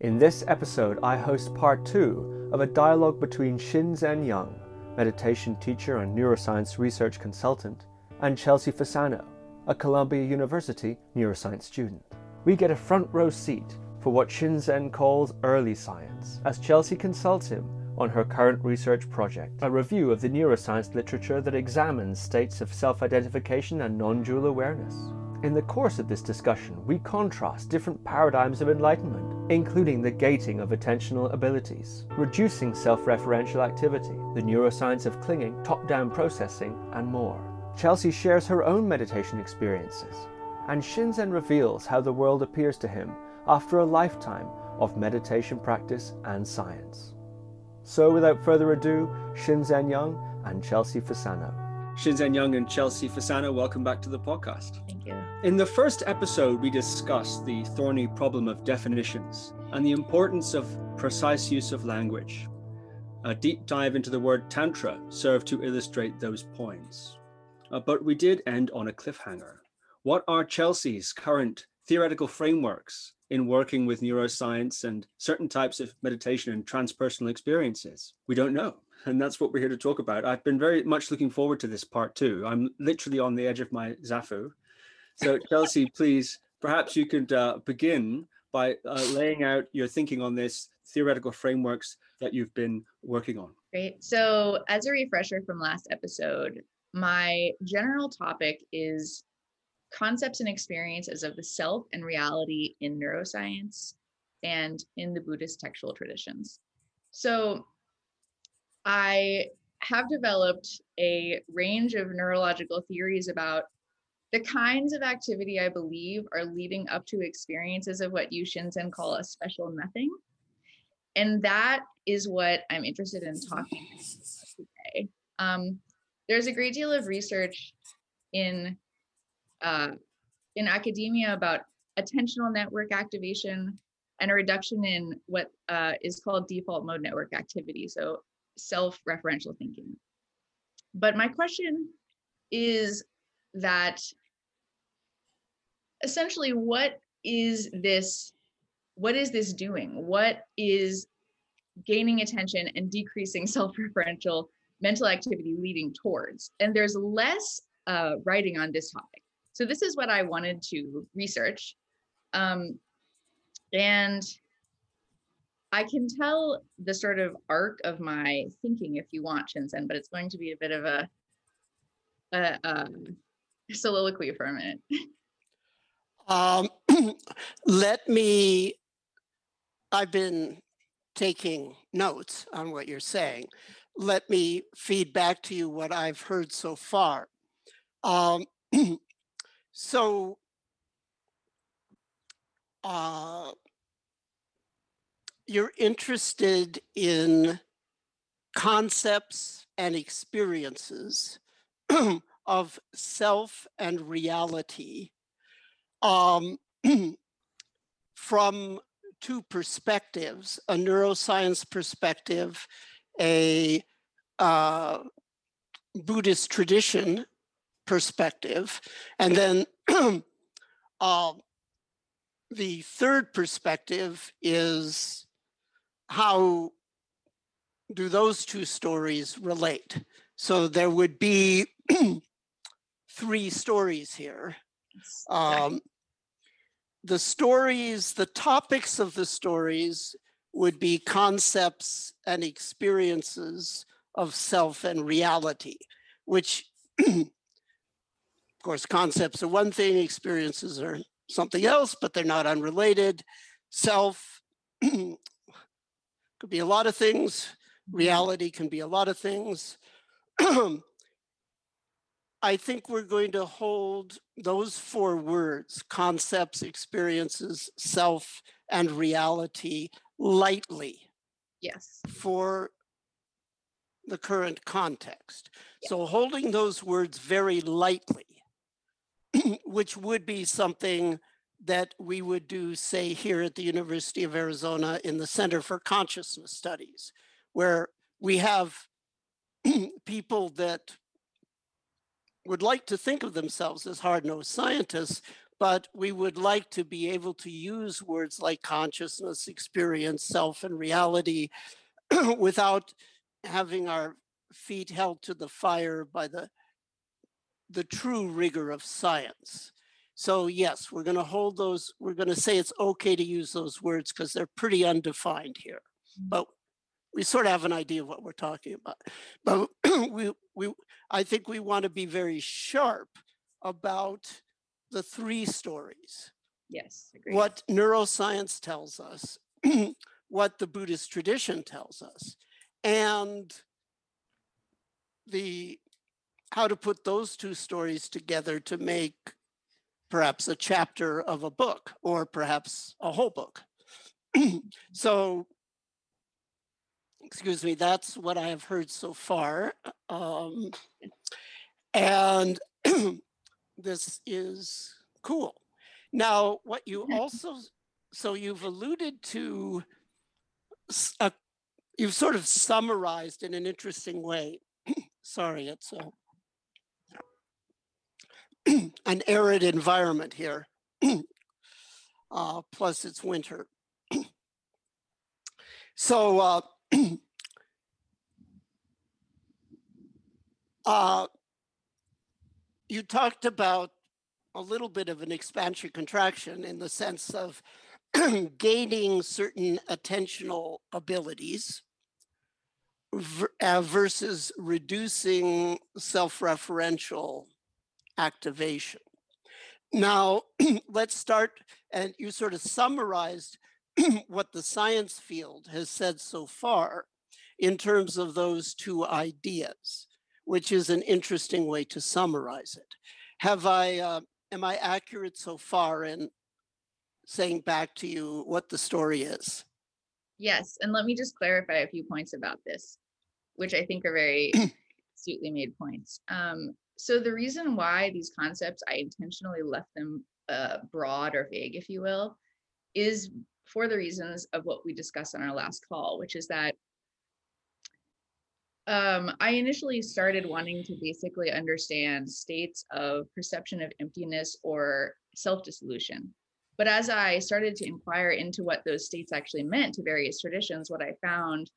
In this episode, I host part two of a dialogue between Shinzen Young, meditation teacher and neuroscience research consultant, and Chelsea Fasano, a Columbia University neuroscience student. We get a front row seat for what Shinzen calls early science, as Chelsea consults him on her current research project, a review of the neuroscience literature that examines states of self identification and non dual awareness. In the course of this discussion, we contrast different paradigms of enlightenment, including the gating of attentional abilities, reducing self referential activity, the neuroscience of clinging, top down processing, and more. Chelsea shares her own meditation experiences, and Shinzen reveals how the world appears to him after a lifetime of meditation practice and science. So, without further ado, Shinzen Young and Chelsea Fasano. Shinzen Young and Chelsea Fasano, welcome back to the podcast. Thank you. In the first episode, we discussed the thorny problem of definitions and the importance of precise use of language. A deep dive into the word tantra served to illustrate those points. Uh, but we did end on a cliffhanger. What are Chelsea's current theoretical frameworks in working with neuroscience and certain types of meditation and transpersonal experiences? We don't know. And that's what we're here to talk about. I've been very much looking forward to this part too. I'm literally on the edge of my Zafu. So, Chelsea, please, perhaps you could uh, begin by uh, laying out your thinking on this theoretical frameworks that you've been working on. Great. So, as a refresher from last episode, my general topic is concepts and experiences of the self and reality in neuroscience and in the Buddhist textual traditions. So I have developed a range of neurological theories about the kinds of activity I believe are leading up to experiences of what you Shinzen call a special nothing. And that is what I'm interested in talking about today. Um, there's a great deal of research in uh, in academia about attentional network activation and a reduction in what uh, is called default mode network activity, so self-referential thinking. But my question is that essentially what is this what is this doing what is gaining attention and decreasing self-referential mental activity leading towards and there's less uh, writing on this topic so this is what I wanted to research. Um, and I can tell the sort of arc of my thinking if you want, Shinzen, but it's going to be a bit of a, a, a soliloquy for a minute. Um, let me, I've been taking notes on what you're saying. Let me feed back to you what I've heard so far. Um, So, uh, you're interested in concepts and experiences of self and reality um, from two perspectives a neuroscience perspective, a uh, Buddhist tradition perspective. And then uh, the third perspective is how do those two stories relate? So there would be three stories here. Um, the stories, the topics of the stories would be concepts and experiences of self and reality, which Of course, concepts are one thing, experiences are something else, but they're not unrelated. Self could be a lot of things. Reality can be a lot of things. I think we're going to hold those four words concepts, experiences, self, and reality lightly. Yes. For the current context. Yeah. So holding those words very lightly which would be something that we would do, say, here at the University of Arizona in the Center for Consciousness Studies, where we have people that would like to think of themselves as hard nosed scientists, but we would like to be able to use words like consciousness, experience, self, and reality without having our feet held to the fire by the the true rigor of science. So yes, we're going to hold those. We're going to say it's okay to use those words because they're pretty undefined here, mm. but we sort of have an idea of what we're talking about. But we we I think we want to be very sharp about the three stories Yes. Agreed. what neuroscience tells us, what the Buddhist tradition tells us, and the how to put those two stories together to make perhaps a chapter of a book or perhaps a whole book. so, excuse me, that's what I have heard so far. Um, and this is cool. Now, what you also, so you've alluded to, a, you've sort of summarized in an interesting way. Sorry, it's a, an arid environment here. uh, plus, it's winter. so, uh, uh, you talked about a little bit of an expansion contraction in the sense of gaining certain attentional abilities uh, versus reducing self-referential activation. Now, let's start, and you sort of summarized what the science field has said so far in terms of those two ideas, which is an interesting way to summarize it. Have I, uh, am I accurate so far in saying back to you what the story is? Yes, and let me just clarify a few points about this, which I think are very astutely made points. Um, so the reason why these concepts, I intentionally left them uh, broad or vague, if you will, is for the reasons of what we discussed on our last call, which is that um, I initially started wanting to basically understand states of perception of emptiness or self-dissolution. But as I started to inquire into what those states actually meant to various traditions, what I found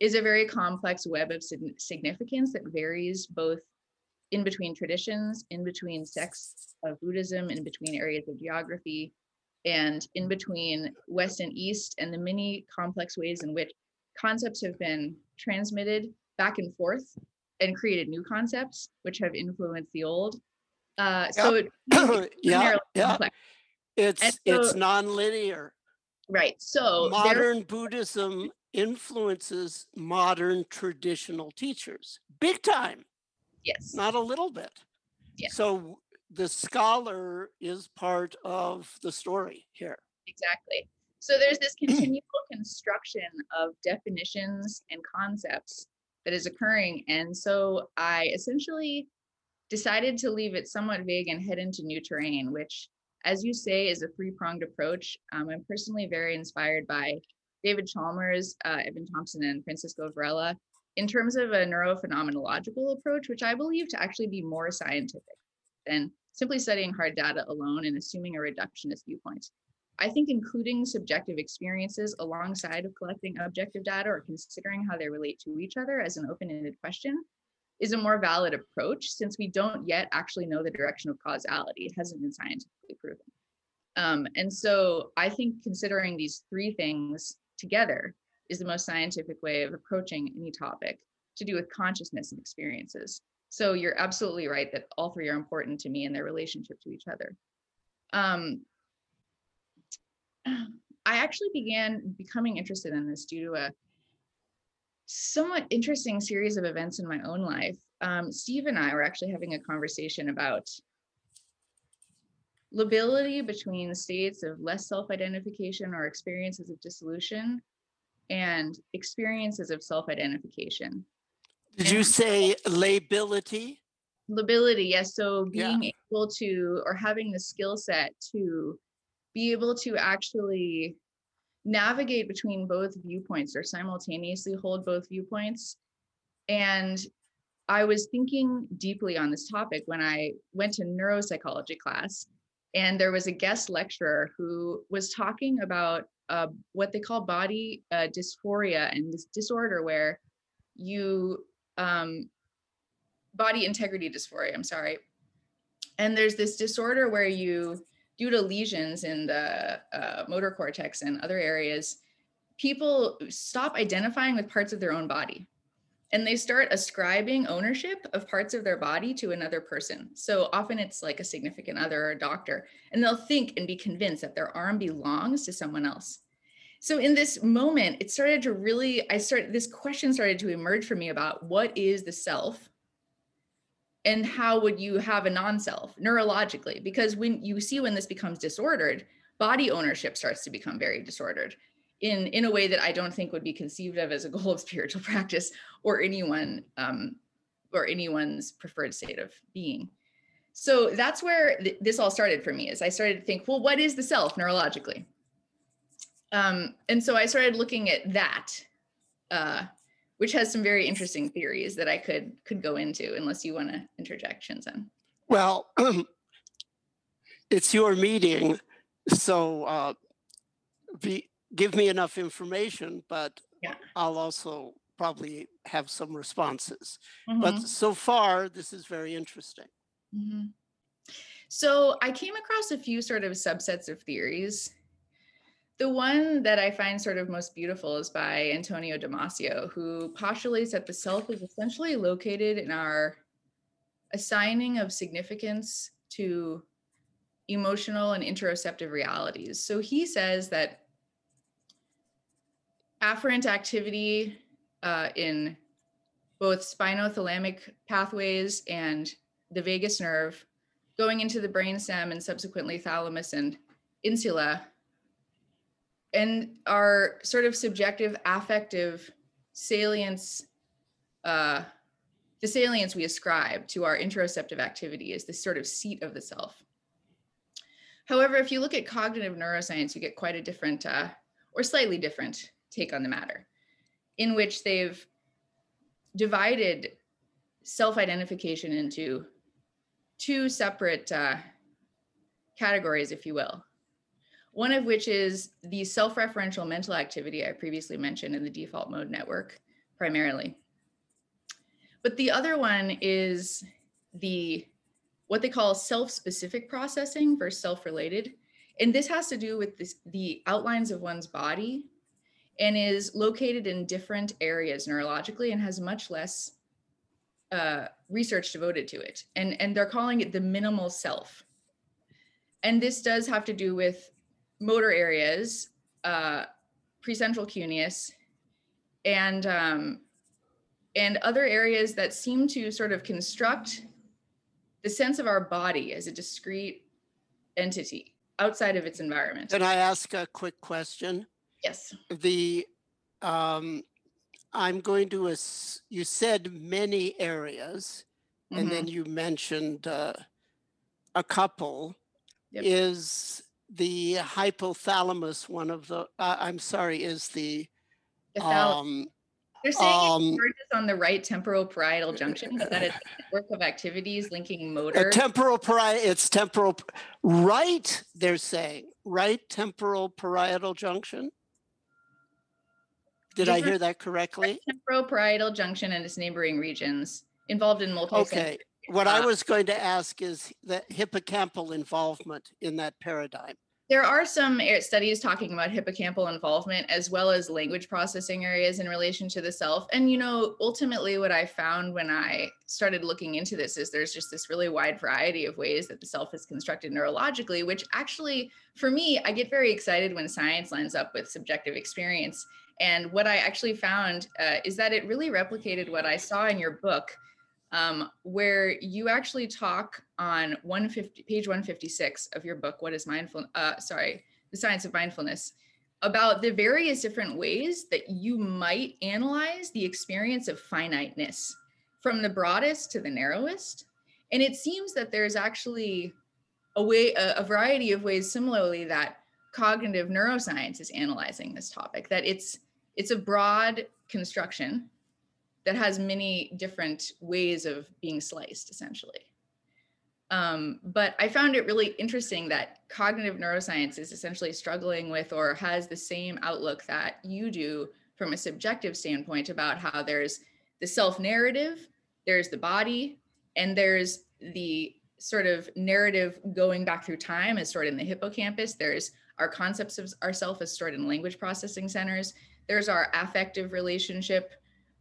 is a very complex web of significance that varies both in between traditions, in between sects of Buddhism, in between areas of geography, and in between West and East, and the many complex ways in which concepts have been transmitted back and forth and created new concepts, which have influenced the old. Uh, so it, yeah, yeah. complex. It's And it's so- non-linear. right. So modern Buddhism influences modern traditional teachers, big time, yes, not a little bit. Yeah. So the scholar is part of the story here. exactly. So there's this continual construction of definitions and concepts that is occurring. And so I essentially decided to leave it somewhat vague and head into new terrain, which, as you say, is a three pronged approach. Um, I'm personally very inspired by David Chalmers, uh, Evan Thompson, and Francisco Varela in terms of a neurophenomenological approach, which I believe to actually be more scientific than simply studying hard data alone and assuming a reductionist viewpoint. I think including subjective experiences alongside of collecting objective data or considering how they relate to each other as an open-ended question is a more valid approach since we don't yet actually know the direction of causality. It hasn't been scientifically proven. Um, and so I think considering these three things together is the most scientific way of approaching any topic to do with consciousness and experiences. So you're absolutely right that all three are important to me and their relationship to each other. Um, I actually began becoming interested in this due to a somewhat interesting series of events in my own life. Um, Steve and I were actually having a conversation about lability between states of less self-identification or experiences of dissolution and experiences of self-identification. Did you say lability? Lability, yes. So Yeah. being able to, or having the skill set to be able to actually navigate between both viewpoints or simultaneously hold both viewpoints. And I was thinking deeply on this topic when I went to neuropsychology class. and there was a guest lecturer who was talking about uh, what they call body uh, dysphoria and this disorder where you um, body integrity dysphoria. I'm sorry, and there's this disorder where you due to lesions in the uh, motor cortex and other areas, people stop identifying with parts of their own body and they start ascribing ownership of parts of their body to another person. So often it's like a significant other or a doctor, and they'll think and be convinced that their arm belongs to someone else. So in this moment, it started to really, I started, this question started to emerge for me about what is the self and how would you have a non-self neurologically? Because when you see when this becomes disordered, body ownership starts to become very disordered in in a way that I don't think would be conceived of as a goal of spiritual practice or anyone um, or anyone's preferred state of being. So that's where th- this all started for me. Is I started to think, well, what is the self neurologically? Um, and so I started looking at that, uh, which has some very interesting theories that I could could go into, unless you want to interject, Shinzen. Well, it's your meeting, so uh, be, give me enough information, but Yeah. I'll also probably have some responses. Mhm. But so far, this is very interesting. Mhm. So I came across a few sort of subsets of theories. The one that I find sort of most beautiful is by Antonio Damasio, who postulates that the self is essentially located in our assigning of significance to emotional and interoceptive realities. So he says that afferent activity uh, in both spinothalamic pathways and the vagus nerve going into the brainstem and subsequently thalamus and insula and our sort of subjective affective salience uh, the salience we ascribe to our interoceptive activity is this sort of seat of the self however if you look at cognitive neuroscience you get quite a different uh, or slightly different take on the matter in which they've divided self-identification into two separate uh, categories, if you will. One of which is the self-referential mental activity I previously mentioned in the default mode network, primarily. But the other one is the what they call self-specific processing versus self-related. And this has to do with this, the outlines of one's body and is located in different areas neurologically and has much less uh, research devoted to it. And, and they're calling it the minimal self. And this does have to do with motor areas, uh, precentral cuneus, and, um, and other areas that seem to sort of construct the sense of our body as a discrete entity outside of its environment. Can I ask a quick question? Yes. The, um, I'm going to, ass- you said many areas, and Mhm. then you mentioned uh, a couple. Yep. Is the hypothalamus one of the, uh, I'm sorry, is the, the um they're saying um, it emerges on the right temporal parietal junction, that it's a network of activities linking motor. temporal parietal, it's temporal, right, they're saying, right temporal parietal junction? Did I hear that correctly? temporal parietal junction and its neighboring regions involved in multi. Okay, what I uh, was going to ask is the hippocampal involvement in that paradigm. There are some studies talking about hippocampal involvement as well as language processing areas in relation to the self. And, you know, ultimately, what I found when I started looking into this is there's just this really wide variety of ways that the self is constructed neurologically, which actually, for me, I get very excited when science lines up with subjective experience. And what I actually found uh, is that it really replicated what I saw in your book, um, where you actually talk on 150, page 156 of your book, What is Mindful? Uh, sorry, The Science of Mindfulness, about the various different ways that you might analyze the experience of finiteness from the broadest to the narrowest. And it seems that there's actually a way, a, a variety of ways similarly that cognitive neuroscience is analyzing this topic, that it's it's a broad construction that has many different ways of being sliced essentially Um, but I found it really interesting that cognitive neuroscience is essentially struggling with or has the same outlook that you do from a subjective standpoint about how there's the self narrative, there's the body, and there's the sort of narrative going back through time is stored in the hippocampus. There's our concepts of ourself is stored in language processing centers. There's our affective relationship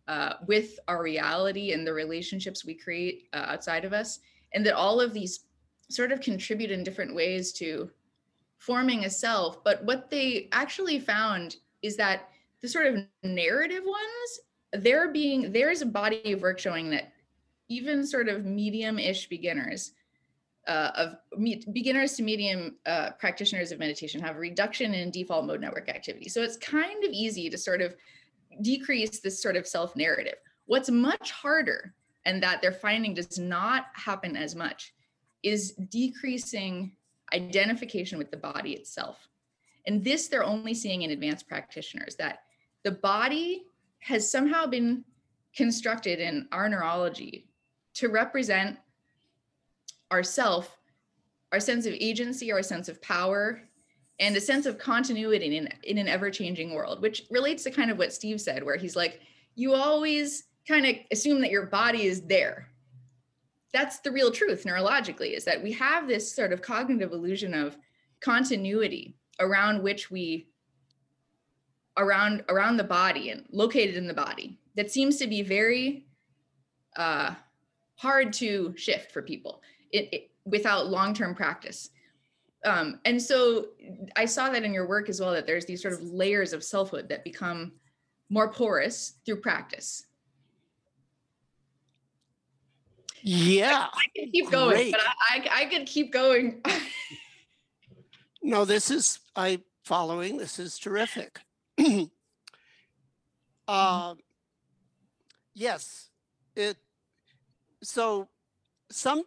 uh, with our reality and the relationships we create uh, outside of us. And that all of these sort of contribute in different ways to forming a self. But what they actually found is that the sort of narrative ones, they're being, there's a body of work showing that even sort of medium-ish beginners uh, of me- beginners to medium uh, practitioners of meditation have reduction in default mode network activity. So it's kind of easy to sort of decrease this sort of self narrative. What's much harder, and that they're finding does not happen as much, is decreasing identification with the body itself. And this they're only seeing in advanced practitioners that the body has somehow been constructed in our neurology to represent ourself, our sense of agency, our sense of power, and a sense of continuity in, in an ever-changing world, which relates to kind of what Steve said, where he's like, you always kind of assume that your body is there. That's the real truth neurologically, is that we have this sort of cognitive illusion of continuity around which we around around the body and located in the body that seems to be very uh, hard to shift for people it, it, without long-term practice. Um, and so I saw that in your work as well, that there's these sort of layers of selfhood that become more porous through practice. Yeah. I, I keep going, great. but I, I, I could keep going. no, this is, I following, this is terrific. uh, yes, it, so some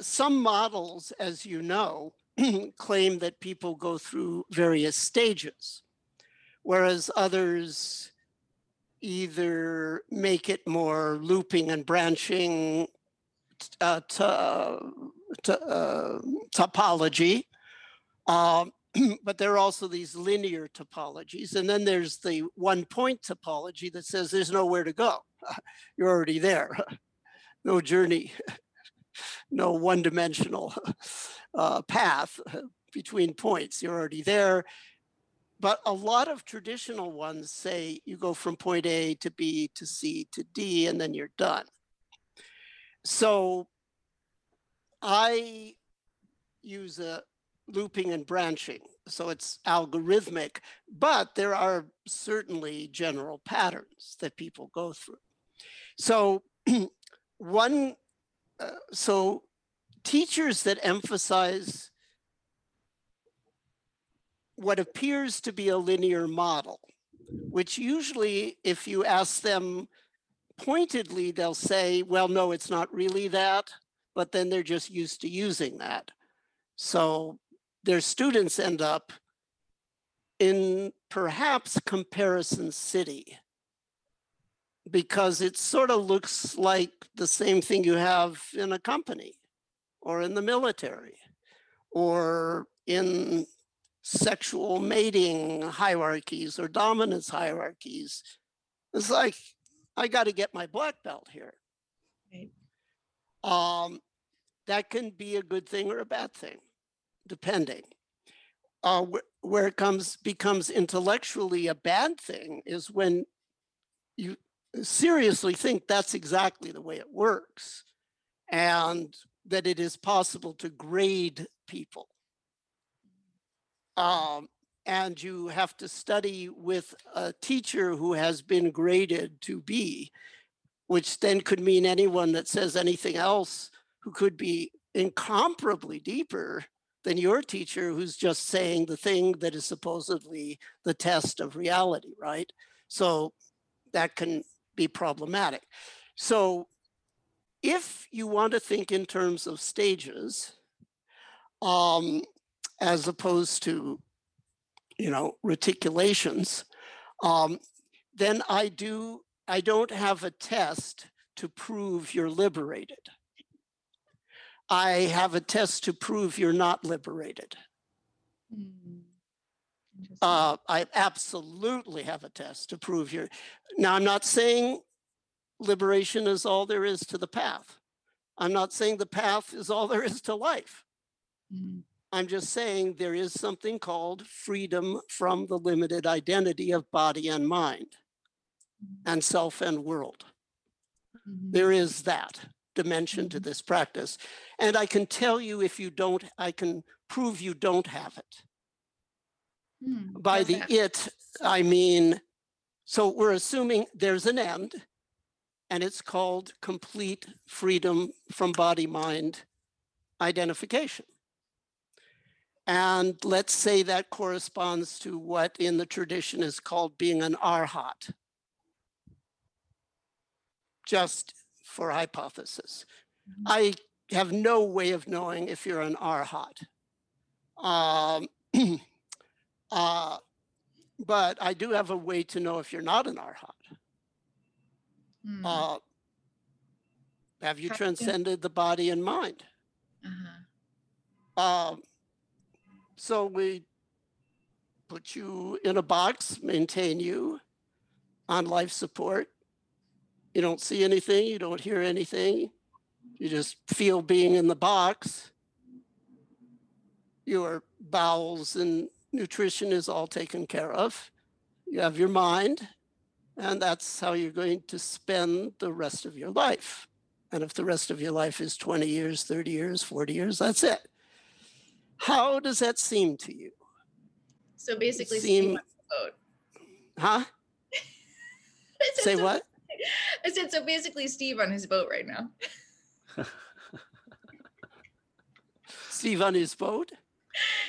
some models, as you know, claim that people go through various stages, whereas others either make it more looping and branching uh, to, to, uh, topology, um, but there are also these linear topologies. And then there's the one point topology that says there's nowhere to go. You're already there. no journey no one-dimensional uh, path between points. You're already there. But a lot of traditional ones say you go from point A to B to C to D, and then you're done. So I use a looping and branching. So it's algorithmic, but there are certainly general patterns that people go through. So one uh, so teachers that emphasize what appears to be a linear model, which usually if you ask them pointedly, they'll say, well, no, it's not really that, but then they're just used to using that. So their students end up in perhaps comparison city because it sort of looks like the same thing you have in a company or in the military or in sexual mating hierarchies or dominance hierarchies. It's like, I got to get my black belt here. Right. Um, that can be a good thing or a bad thing, depending. Uh, wh- where it comes becomes intellectually a bad thing is when you seriously think that's exactly the way it works and that it is possible to grade people. Um, and you have to study with a teacher who has been graded to be, which then could mean anyone that says anything else who could be incomparably deeper than your teacher who's just saying the thing that is supposedly the test of reality, right? So that can be problematic. So if you want to think in terms of stages, um, as opposed to, you know, reticulations, um, then I do, I don't have a test to prove you're liberated. I have a test to prove you're not liberated. Hmm. Uh, I absolutely have a test to prove you're. Now, I'm not saying liberation is all there is to the path. I'm not saying the path is all there is to life. Hmm. I'm just saying there is something called freedom from the limited identity of body and mind Mhm. and self and world. Mhm. There is that dimension to Mhm. this practice. And I can tell you if you don't, I can prove you don't have it. Hmm. By the it, I mean, so we're assuming there's an end and it's called complete freedom from body mind identification. And let's say that corresponds to what in the tradition is called being an arhat. Just for hypothesis. Mhm. I have no way of knowing if you're an arhat. Um, uh, but I do have a way to know if you're not an arhat. Hmm. Uh, have you transcended the body and mind? Uh-huh. Um, so we put you in a box, maintain you on life support. You don't see anything, you don't hear anything. You just feel being in the box. Your bowels and nutrition is all taken care of. You have your mind, and that's how you're going to spend the rest of your life. And if the rest of your life is 20 years, 30 years, 40 years, that's it. How does that seem to you? So basically, Steve seem- wants to vote. Huh? Say so- what? I said so. Basically, Steve on his boat right now. Steve on his boat?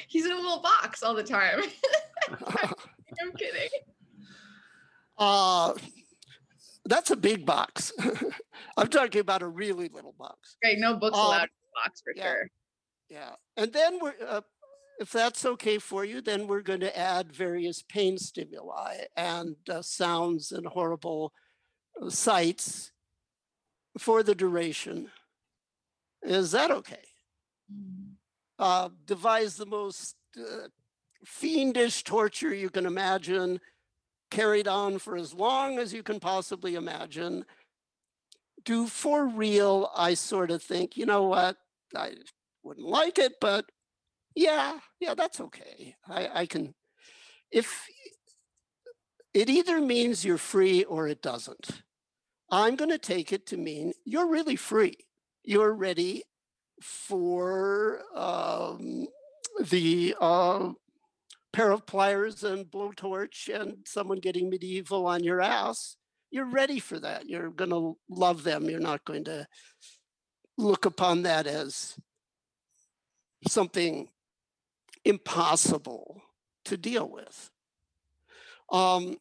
He's in a little box all the time. I'm kidding. Uh, that's a big box. I'm talking about a really little box. Right, no books Um, allowed in the box for yeah. sure. Yeah. And then we're, uh, if that's okay for you, then we're going to add various pain stimuli and uh, sounds and horrible uh, sights for the duration. Is that okay? Mm. uh, devise the most uh, fiendish torture you can imagine, carried on for as long as you can possibly imagine. Do for real, I sort of think, you know what, I wouldn't like it, but yeah, yeah, that's okay. I, I can, if it either means you're free or it doesn't. I'm going to take it to mean you're really free. You're ready for um, the uh, pair of pliers and blowtorch and someone getting medieval on your ass, you're ready for that. You're going to love them. You're not going to look upon that as something impossible to deal with. Um,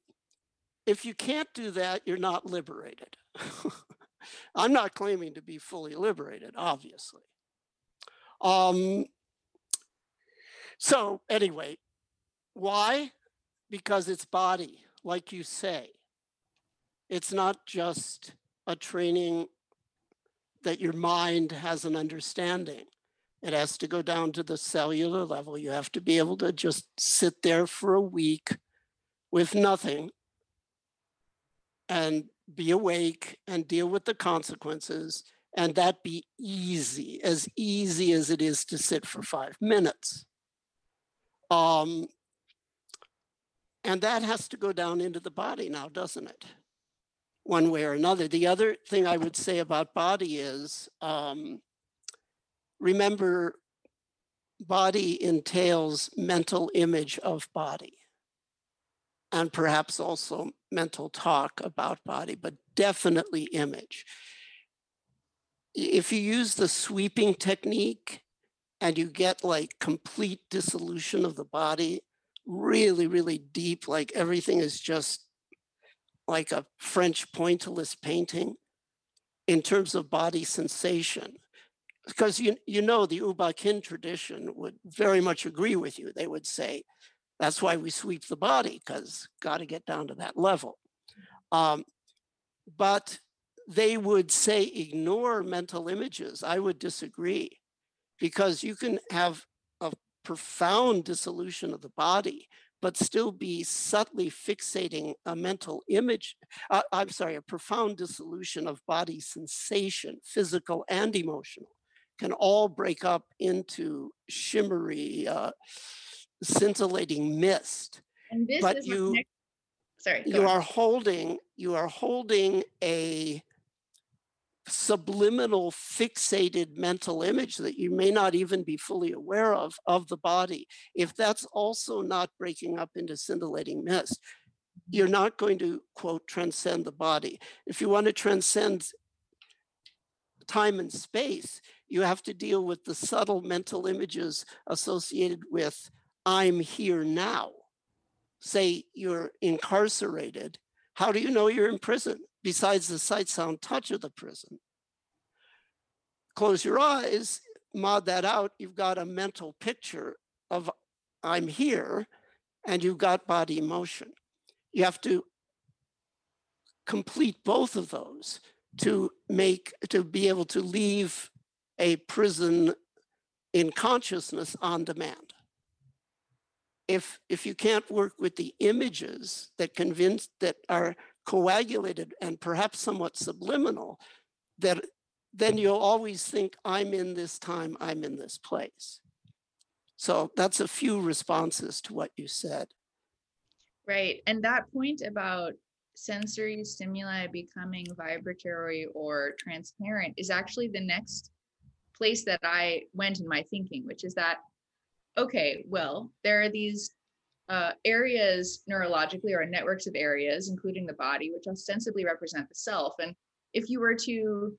if you can't do that, you're not liberated. I'm not claiming to be fully liberated, obviously. Um, so anyway, why? Because it's body, like you say. It's not just a training that your mind has an understanding. It has to go down to the cellular level. You have to be able to just sit there for a week with nothing and be awake and deal with the consequences and that be easy, as easy as it is to sit for five minutes. Um, and that has to go down into the body now, doesn't it? One way or another. The other thing I would say about body is um, remember, body entails mental image of body and perhaps also mental talk about body, but definitely image. If you use the sweeping technique and you get like complete dissolution of the body, really, really deep, like everything is just like a French pointillist painting in terms of body sensation. Because you, you know, the U Ba Khin tradition would very much agree with you. They would say, that's why we sweep the body, because got to get down to that level. Um, but they would say ignore mental images. I would disagree. because you can have profound dissolution of the body, but still be subtly fixating a mental image. Uh, I'm sorry, a profound dissolution of body sensation, physical and emotional, can all break up into shimmery, uh, scintillating mist. And this But is you- next- sorry. you on. are holding you are holding a subliminal fixated mental image that you may not even be fully aware of of the body. If that's also not breaking up into scintillating mist you're not going to quote transcend the body. If you want to transcend time and space you have to deal with the subtle mental images associated with i'm here now. Say you're incarcerated, how do you know you're in prison besides the sight, sound, touch of the prison? Close your eyes, mod that out, you've got a mental picture of I'm here, and you've got body motion. You have to complete both of those to make to be able to leave a prison in consciousness on demand if if you can't work with the images that convince that are coagulated and perhaps somewhat subliminal that then you'll always think i'm in this time i'm in this place so that's a few responses to what you said Right. And that point about sensory stimuli becoming vibratory or transparent is actually the next place that I went in my thinking, which is that, okay, well, there are these uh, areas neurologically or networks of areas, including the body, which ostensibly represent the self. And if you were to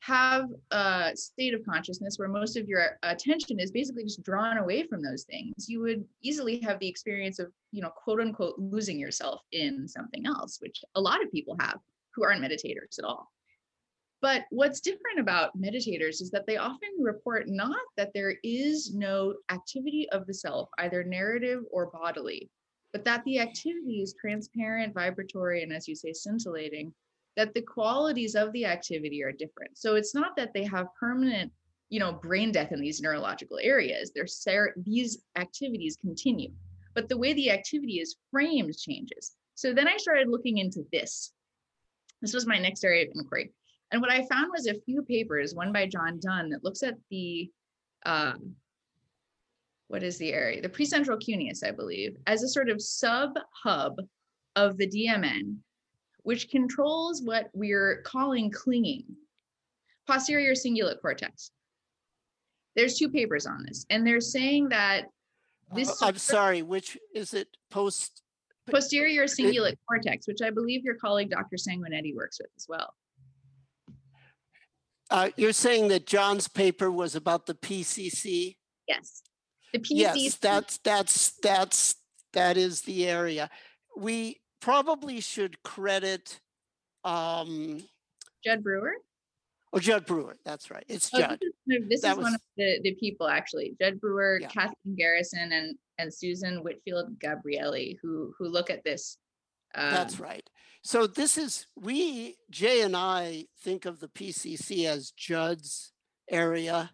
have a state of consciousness where most of your attention is basically just drawn away from those things, you would easily have the experience of, you know, quote unquote, losing yourself in something else, which a lot of people have who aren't meditators at all. But what's different about meditators is that they often report not that there is no activity of the self, either narrative or bodily, but that the activity is transparent, vibratory, and as you say, scintillating, that the qualities of the activity are different. So it's not that they have permanent, you know, brain death in these neurological areas. Ser- these activities continue, but the way the activity is framed changes. So then I started looking into this. This was my next area of inquiry. And what I found was a few papers, one by John Dunne, that looks at the, um, what is the area? The precentral cuneus, I believe, as a sort of sub hub of the DMN, which controls what we're calling clinging, posterior cingulate cortex. There's two papers on this, and they're saying that this Uh, i'm sorry which is it post posterior cingulate cortex, which I believe your colleague Dr. Sanguinetti works with as well. Uh, you're saying that john's paper was about the pcc Yes. The PCC. Yes, that's, that's, that's, that is the area. We probably should credit, um, Judd Brewer. oh, Judd Brewer, that's right, it's Oh, Judd. This is, one of- this is one of the, the people actually, Judd Brewer, Yeah. Kathleen Garrison, and and Susan Whitfield Gabrieli, who who look at this. That's um, right. So this is, we, Jay and I think of the PCC as Judd's area.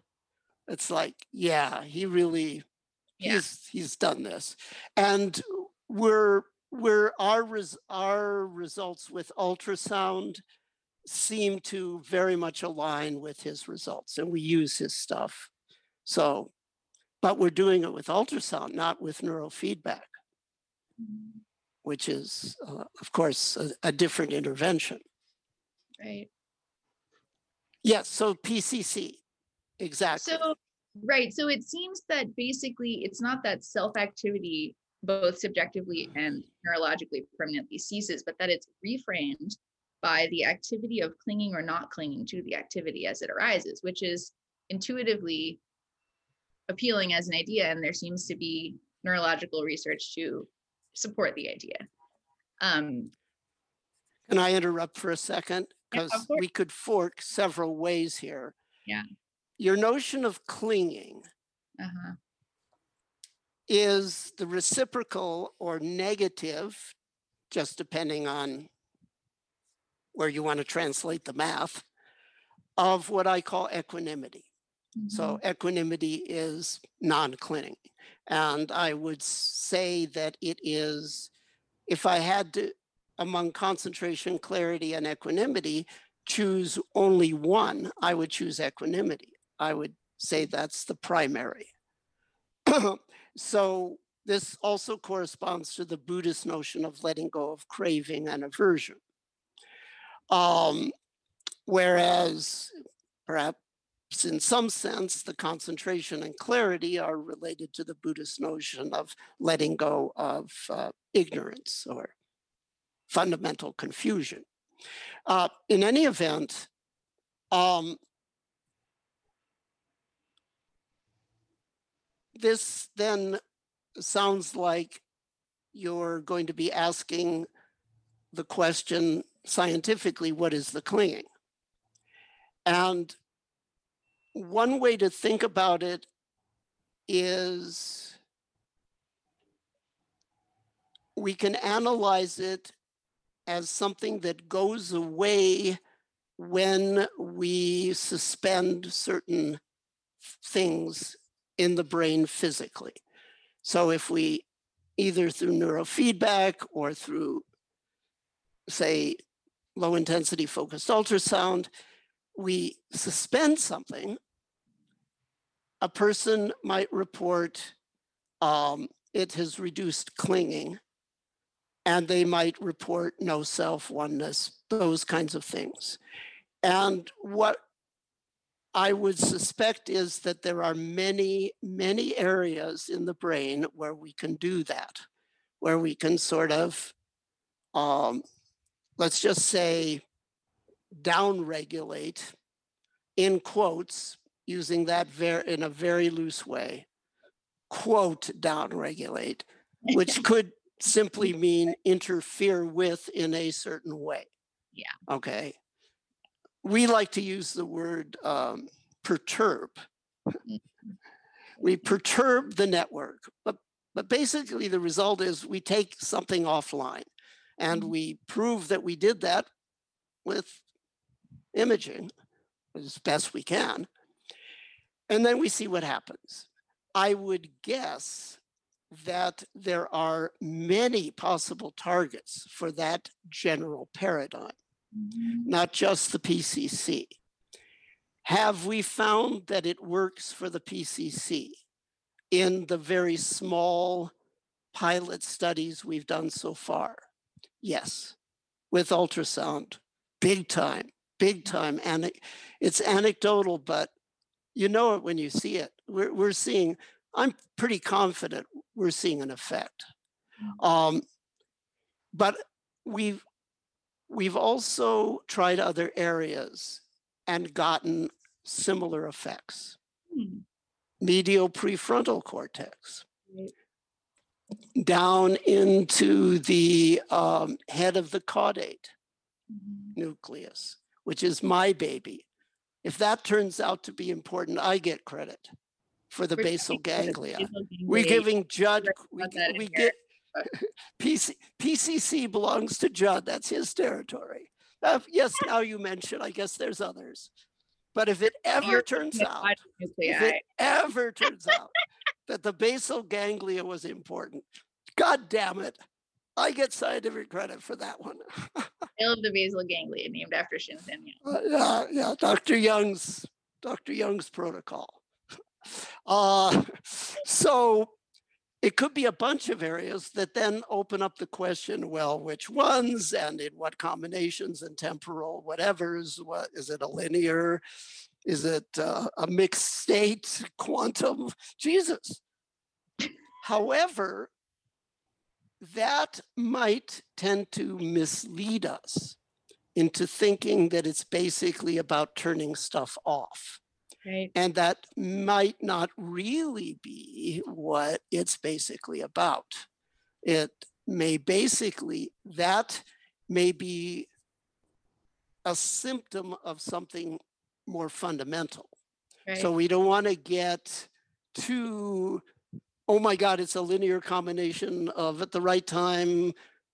It's like, yeah, he really, Yeah. he's, he's done this. And we're, we're, our, res, our results with ultrasound seem to very much align with his results and we use his stuff. So, but we're doing it with ultrasound, not with neurofeedback which is, uh, of course, a, a different intervention. Right. Yes, so PCC, exactly. So right. So it seems that basically it's not that self-activity both subjectively and neurologically permanently ceases, but that it's reframed by the activity of clinging or not clinging to the activity as it arises, which is intuitively appealing as an idea. And there seems to be neurological research to support the idea. Um, Can I interrupt for a second? Because course. we could fork several ways here. Yeah. Your notion of clinging uh-huh. is the reciprocal or negative, just depending on where you want to translate the math, of what I call equanimity. So equanimity is non-clinging. And I would say that it is, if I had to, among concentration, clarity, and equanimity, choose only one, I would choose equanimity. I would say that's the primary. so this also corresponds to the Buddhist notion of letting go of craving and aversion. Um, whereas perhaps in some sense, the concentration and clarity are related to the Buddhist notion of letting go of uh, ignorance or fundamental confusion. Uh, in any event, um, this then sounds like you're going to be asking the question scientifically, what is the clinging? And one way to think about it is we can analyze it as something that goes away when we suspend certain things in the brain physically. So if we either through neurofeedback or through say low intensity focused ultrasound, we suspend something, a person might report um, it has reduced clinging and they might report no self oneness, those kinds of things. And what I would suspect is that there are many, many areas in the brain where we can do that, where we can sort of, um, let's just say, downregulate, in quotes, using that very in a very loose way, quote downregulate, which could simply mean interfere with in a certain way. Yeah. Okay. We like to use the word um, perturb. Mhm. We perturb the network, but but basically the result is we take something offline, and Mhm. we prove that we did that with imaging as best we can, and then we see what happens. I would guess that there are many possible targets for that general paradigm, mm-hmm. not just the PCC. Have we found that it works for the PCC in the very small pilot studies we've done so far? Yes, with ultrasound, big time, big time. And it's anecdotal, but you know it when you see it. We're, we're seeing, I'm pretty confident we're seeing an effect. Um, but we've we've also tried other areas and gotten similar effects. Hmm. Medial prefrontal cortex, down into the um, head of the caudate Mhm. nucleus, which is my baby. If that turns out to be important, I get credit for the We're basal ganglia. basal We're giving Judd, we, got g- that in we get, PC, PCC belongs to Judd. That's his territory. Uh, yes, now you mention, I guess there's others. But if it ever turns out, if it ever turns out that the basal ganglia was important, God damn it, I get scientific credit for that one. Tale of the basal ganglia named after Shinzen Young. Yeah, yeah, Dr. Young's Dr. Young's protocol. Uh, so it could be a bunch of areas that then open up the question, well, which ones and in what combinations and temporal whatevers, what is it a linear? Is it uh, a mixed state, quantum? Jesus. However, that might tend to mislead us into thinking that it's basically about turning stuff off. Right. And that might not really be what it's basically about. It may basically, that may be a symptom of something more fundamental. Right. So we don't want to get too, oh my God, it's a linear combination of at the right time,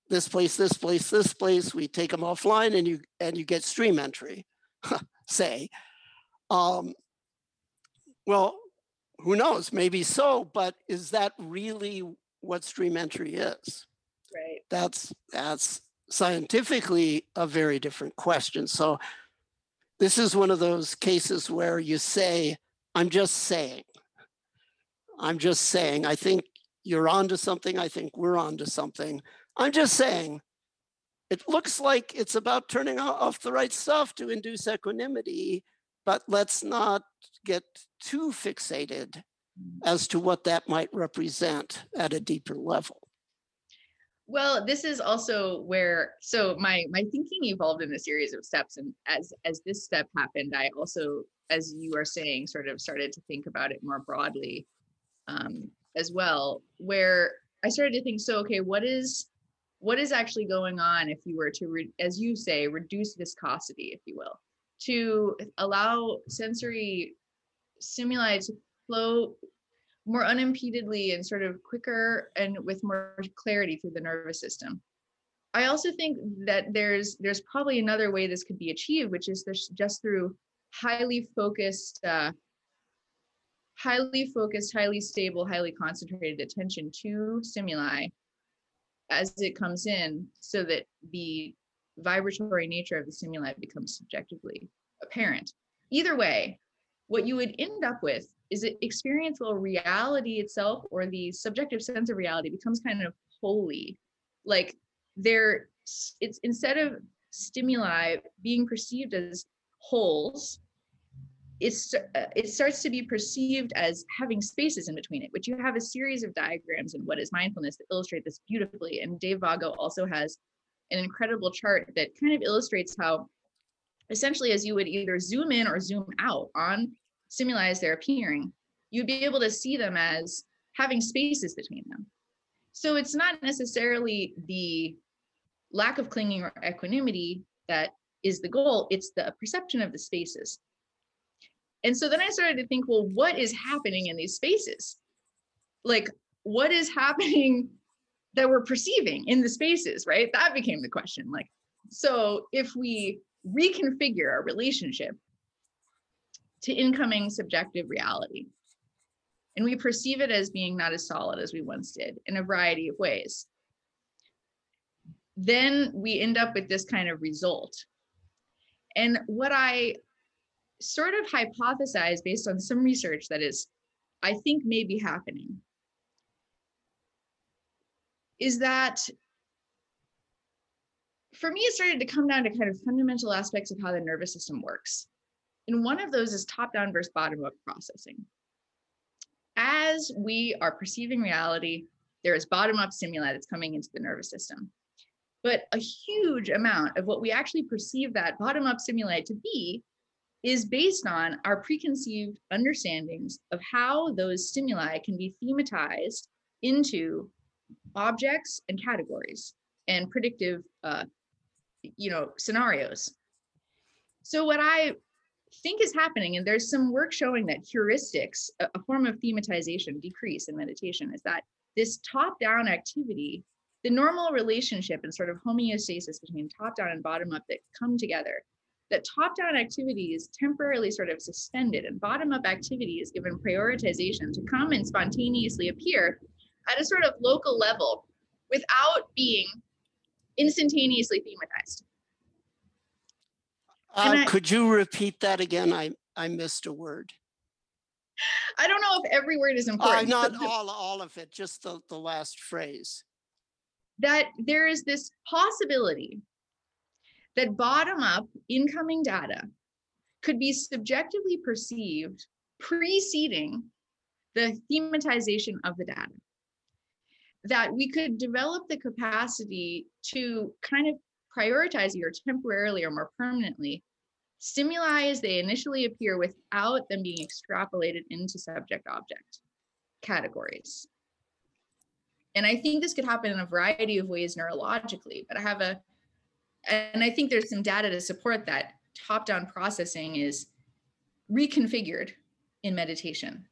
this place, this place, this place. We take them offline and you and you get stream entry, say. Um, Well, who knows? Maybe so, but is that really what stream entry is? Right. That's that's scientifically a very different question. So this is one of those cases where you say, I'm just saying. I'm just saying, I think you're onto something. I think we're onto something. I'm just saying, it looks like it's about turning off the right stuff to induce equanimity, but let's not get too fixated mm. as to what that might represent at a deeper level. Well, this is also where so my my thinking evolved in a series of steps, and as as this step happened, I also, as you are saying, sort of started to think about it more broadly um, as well. Where I started to think, so okay, what is what is actually going on if you were to, re- as you say, reduce viscosity, if you will, to allow sensory stimuli to flow more unimpededly and sort of quicker and with more clarity through the nervous system. I also think that there's there's probably another way this could be achieved, which is just through highly focused, uh, highly focused, highly stable, highly concentrated attention to stimuli as it comes in, so that the vibratory nature of the stimuli becomes subjectively apparent. Either way, what you would end up with is it experiential reality itself or the subjective sense of reality becomes kind of holy like there it's instead of stimuli being perceived as wholes it's uh, it starts to be perceived as having spaces in between it which you have a series of diagrams in what is mindfulness that illustrate this beautifully and dave vago also has an incredible chart that kind of illustrates how essentially as you would either zoom in or zoom out on stimuli as they're appearing, you'd be able to see them as having spaces between them. So it's not necessarily the lack of clinging or equanimity that is the goal, it's the perception of the spaces. And so then I started to think, well, what is happening in these spaces? Like, what is happening that we're perceiving in the spaces, right? That became the question. Like, so if we reconfigure our relationship to incoming subjective reality. And we perceive it as being not as solid as we once did in a variety of ways. Then we end up with this kind of result. And what I sort of hypothesize based on some research that is, I think, may be happening is that for me, it started to come down to kind of fundamental aspects of how the nervous system works. And one of those is top down versus bottom up processing. As we are perceiving reality, there is bottom up stimuli that's coming into the nervous system. But a huge amount of what we actually perceive that bottom up stimuli to be is based on our preconceived understandings of how those stimuli can be thematized into objects and categories and predictive uh, you know scenarios. So what i think is happening, and there's some work showing that heuristics, a, form of thematization, decrease in meditation, is that this top down activity, the normal relationship and sort of homeostasis between top down and bottom up that come together, that top down activity is temporarily sort of suspended, and bottom up activity is given prioritization to come and spontaneously appear at a sort of local level without being instantaneously thematized. Uh, I, could you repeat that again? I, I missed a word. I don't know if every word is Uh, important. not all, all of it, just the, the last phrase. that there is this possibility that bottom up incoming data could be subjectively perceived preceding the thematization of the data. That we could develop the capacity to kind of prioritize either temporarily or more permanently stimuli as they initially appear without them being extrapolated into subject object categories. And I think this could happen in a variety of ways neurologically, but I have a, and I think there's some data to support that top down processing is reconfigured in meditation.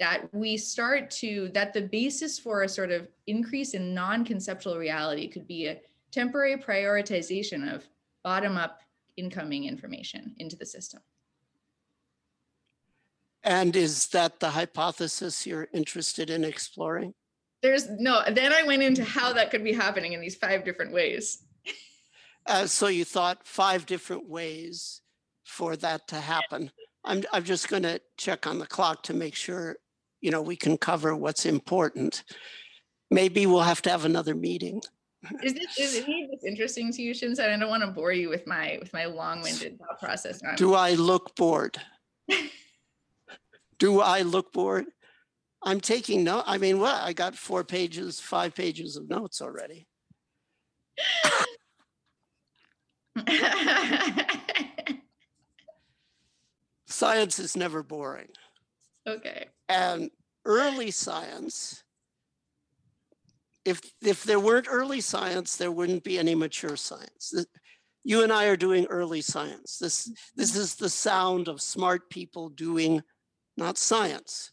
That we start to, that the basis for a sort of increase in non conceptual reality could be a temporary prioritization of bottom up incoming information into the system. And is that the hypothesis you're interested in exploring? There's no, then I went into how that could be happening in these five different ways. Uh, so you thought five different ways for that to happen. I'm, I'm just going to check on the clock to make sure, you know, we can cover what's important. Maybe we'll have to have another meeting. Is this is any of this interesting to you, Shinzen? I don't want to bore you with my with my long-winded thought process. Do I look bored? Do I look bored? I'm taking note. I mean, what? I got four pages, five pages of notes already. Science is never boring. okay. And early science, if if there weren't early science, there wouldn't be any mature science. You and I are doing early science. This this is the sound of smart people doing not science,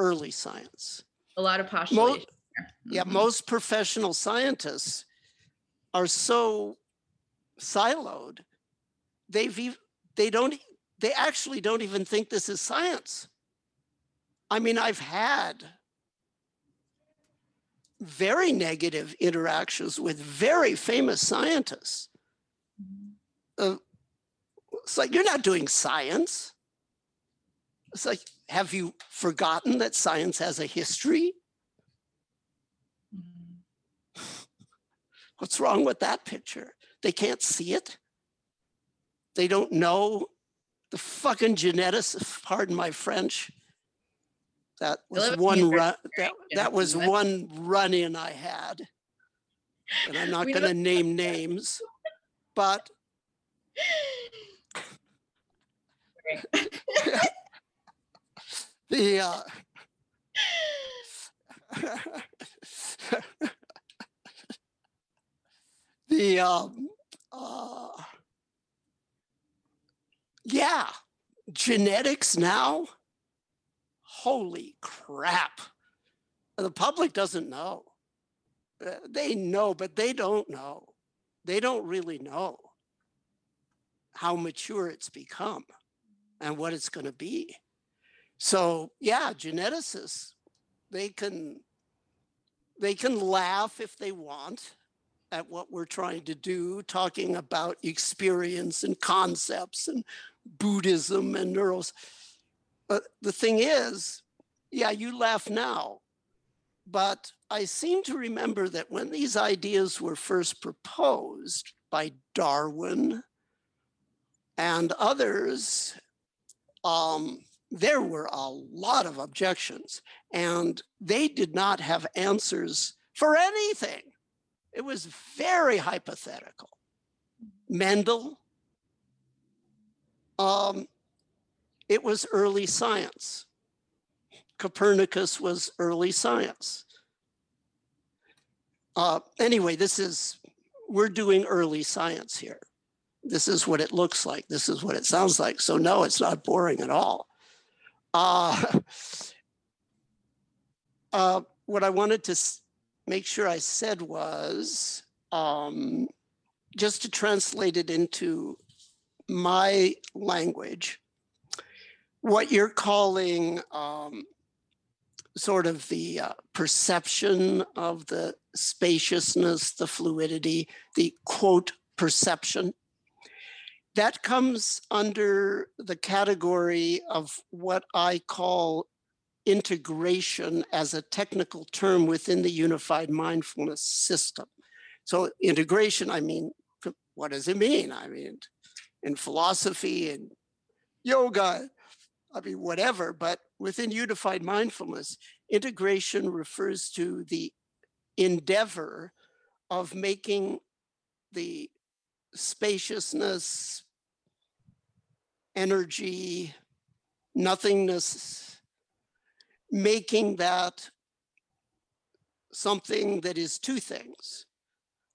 early science. A lot of postulation. there. Yeah, Mhm. most professional scientists are so siloed. They've they don't they actually don't even think this is science. I mean, I've had very negative interactions with very famous scientists. Uh, it's like you're not doing science. It's like, have you forgotten that science has a history? Mhm. What's wrong with that picture? They can't see it. They don't know the fucking geneticists, pardon my French. That was one run, that, that was one run in I had. And I'm not gonna name names, but the uh the um uh yeah genetics now? Holy crap. The public doesn't know. Uh, they know but they don't know. They don't really know how mature it's become and what it's going to be. So yeah geneticists they can they can laugh if they want at what we're trying to do, talking about experience and concepts and Buddhism and neuros. But the thing is, yeah, you laugh now, but I seem to remember that when these ideas were first proposed by Darwin and others, um, there were a lot of objections, and they did not have answers for anything. It was very hypothetical. Mendel, um, it was early science. Copernicus was early science. Uh, anyway, this is, we're doing early science here. This is what it looks like. This is what it sounds like. So, no, it's not boring at all. Uh, uh, what I wanted to make sure I said was um, just to translate it into my language, what you're calling um, sort of the uh, perception of the spaciousness, the fluidity, the quote perception. That comes under the category of what I call integration as a technical term within the unified mindfulness system. So integration, I mean, what does it mean? I mean, in philosophy and yoga, I mean, whatever, but within unified mindfulness, integration refers to the endeavor of making the spaciousness, energy, nothingness, making that something that is two things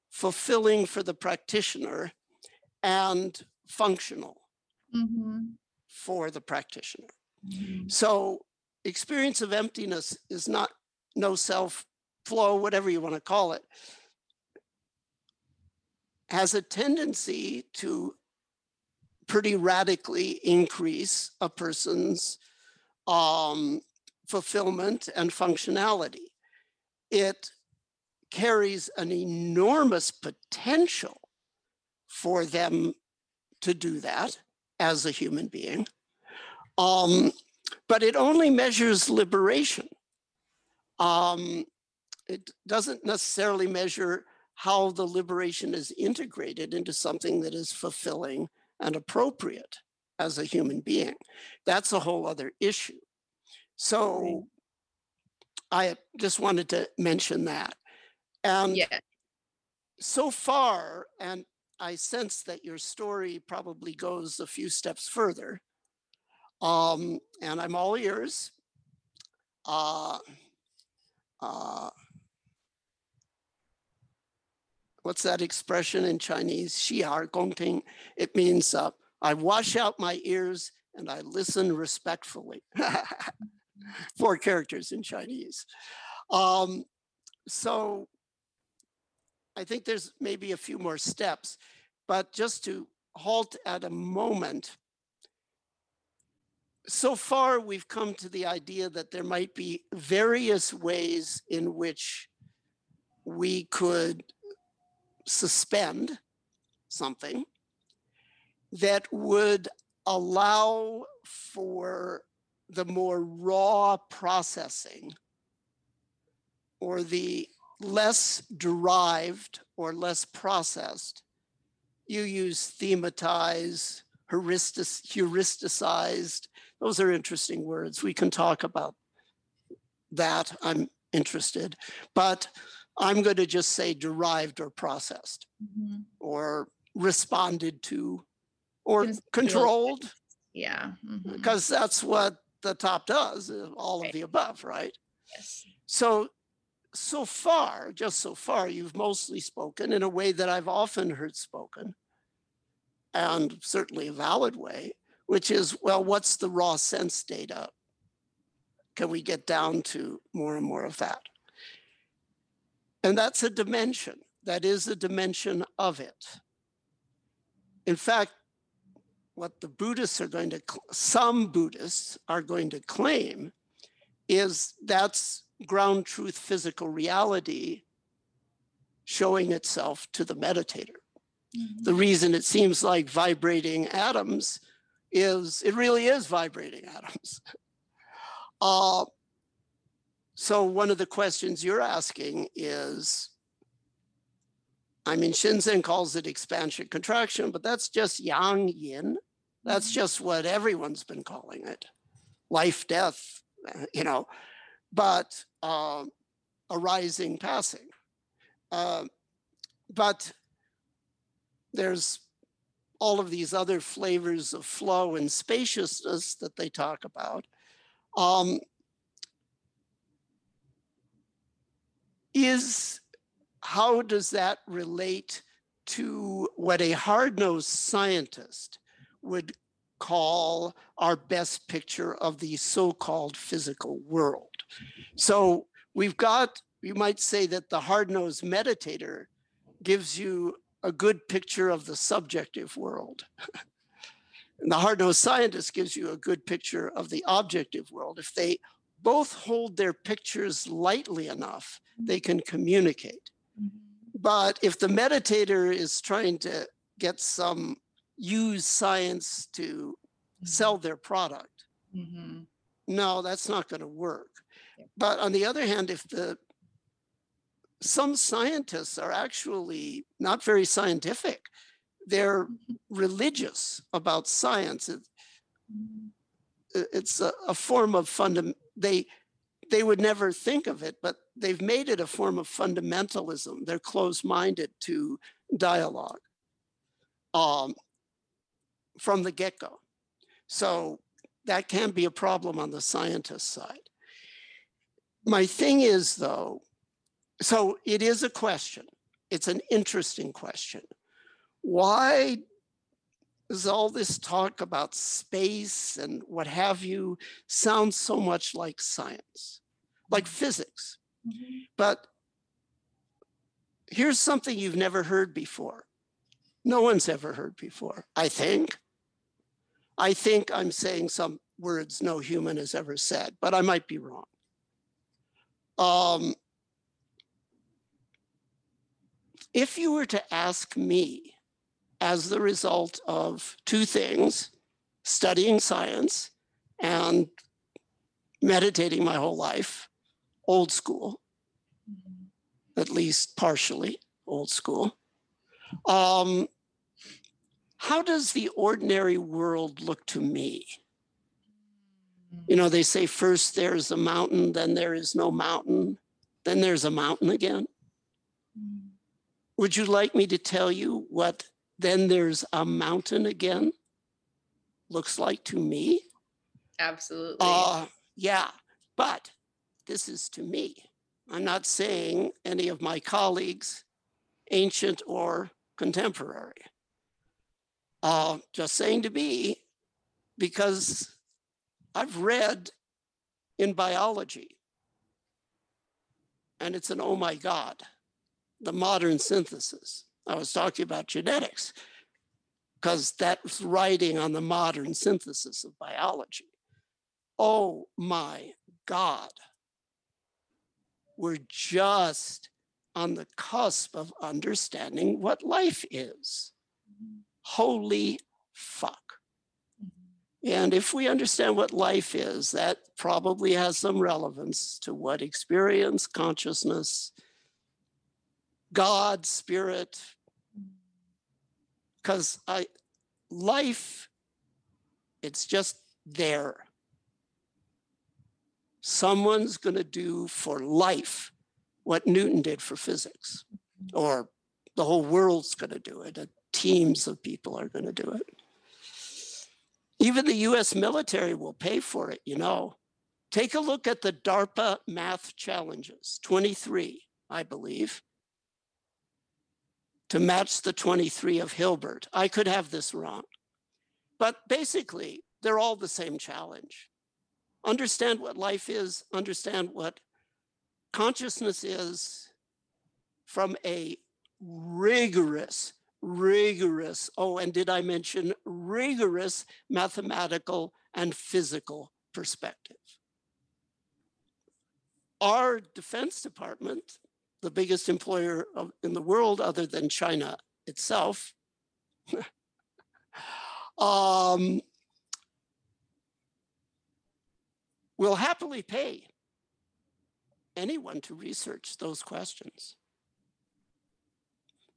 fulfilling for the practitioner and functional Mhm. for the practitioner. Mhm. So, experience of emptiness is not no self flow, whatever you want to call it, has a tendency to pretty radically increase a person's um, fulfillment and functionality. It carries an enormous potential for them to do that as a human being. Um, but it only measures liberation. Um, it doesn't necessarily measure how the liberation is integrated into something that is fulfilling and appropriate as a human being. That's a whole other issue. So I just wanted to mention that. And Yeah. so far, and I sense that your story probably goes a few steps further. Um, and I'm all ears. Uh, uh, what's that expression in Chinese? Xi'er Gongting. It means uh, I wash out my ears and I listen respectfully. Four characters in Chinese. Um, so I think there's maybe a few more steps, but just to halt at a moment. So far, we've come to the idea that there might be various ways in which we could suspend something that would allow for the more raw processing or the less derived or less processed. You use thematize, heuristic, heuristicized. Those are interesting words. We can talk about that. I'm interested. But I'm going to just say derived or processed Mhm. or responded to or controlled Yeah. mhm. because that's what the top does, all of the above, right? Yes. So, so far, just so far, you've mostly spoken in a way that I've often heard spoken, and certainly a valid way, which is, well, what's the raw sense data? Can we get down to more and more of that? And that's a dimension. That is a dimension of it. In fact, what the Buddhists are going to, some Buddhists are going to claim is that's ground truth physical reality showing itself to the meditator. Mhm. The reason it seems like vibrating atoms is it really is vibrating atoms. Uh, so one of the questions you're asking is, I mean, Shinzen calls it expansion contraction, but that's just yang yin. That's Mhm. just what everyone's been calling it. Life, death, you know, but um, arising, passing. Um, but there's all of these other flavors of flow and spaciousness that they talk about. Um, is how does that relate to what a hard-nosed scientist would call our best picture of the so-called physical world? So we've got, you might say that the hard-nosed meditator gives you a good picture of the subjective world. and the hard-nosed scientist gives you a good picture of the objective world. If they both hold their pictures lightly enough, they can communicate. Mhm. But if the meditator is trying to get some use science to sell their product, Mhm. no, that's not going to work. But on the other hand, if the some scientists are actually not very scientific, they're religious about science. It- Mhm. it- it's a, a form of fundam. They they would never think of it, but they've made it a form of fundamentalism. They're closed-minded to dialogue um, from the get-go. So that can be a problem on the scientist side. My thing is, though, so it is a question. It's an interesting question. Why does all this talk about space and what have you sound so much like science, like physics? Mhm. But here's something you've never heard before. No one's ever heard before, I think. I think I'm saying some words no human has ever said, but I might be wrong. Um, if you were to ask me, as the result of two things studying science and meditating my whole life, old school, at least partially old school. Um, how does the ordinary world look to me? You know, they say first there's a mountain, then there is no mountain, then there's a mountain again. Would you like me to tell you what then there's a mountain again looks like to me? Absolutely. Uh, yeah, but this is to me. I'm not saying any of my colleagues, ancient or contemporary. Uh, just saying to me, because I've read in biology, and it's an oh my God, the modern synthesis. I was talking about genetics because that's writing on the modern synthesis of biology. Oh my God. We're just on the cusp of understanding what life is. Holy fuck. Mm-hmm. And if we understand what life is, that probably has some relevance to what experience, consciousness, God, spirit, mm-hmm. because I life, it's just there. Someone's going to do for life what Newton did for physics, mm-hmm. or the whole world's going to do it. Teams of people are going to do it. Even the US military will pay for it, you know. Take a look at the DARPA math challenges, 23, I believe to match the 23 of Hilbert. I could have this wrong. But basically, they're all the same challenge. Understand what life is, understand what consciousness is from a rigorous, rigorous, oh, and did I mention rigorous mathematical and physical perspective? Our Defense Department the biggest employer of, in the world other than China itself, um, will happily pay anyone to research those questions.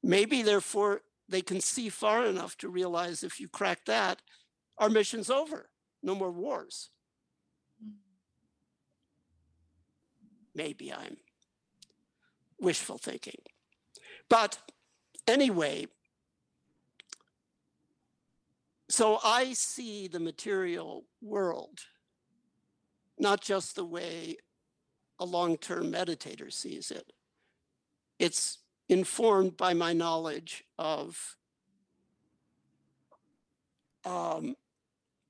Maybe therefore they can see far enough to realize if you crack that, our mission's over. No more wars. Maybe I'm wishful thinking. But anyway, so I see the material world not just the way a long term meditator sees it, it's informed by my knowledge of um,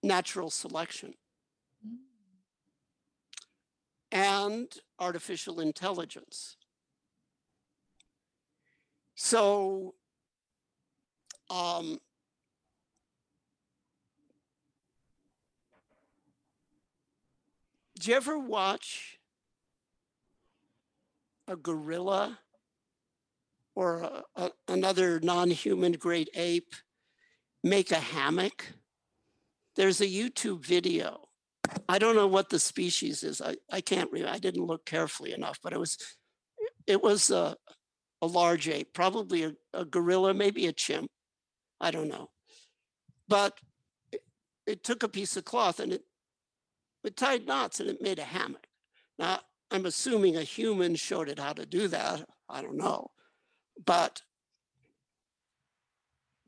natural selection and artificial intelligence. So, um, do you ever watch a gorilla or a, a, another non-human great ape make a hammock? There's a YouTube video. I don't know what the species is. I, I can't remember. I didn't look carefully enough, but it was it was a, a large ape, probably a, a gorilla, maybe a chimp. I don't know. But it, it took a piece of cloth and it, it tied knots and it made a hammock. Now, I'm assuming a human showed it how to do that. I don't know. But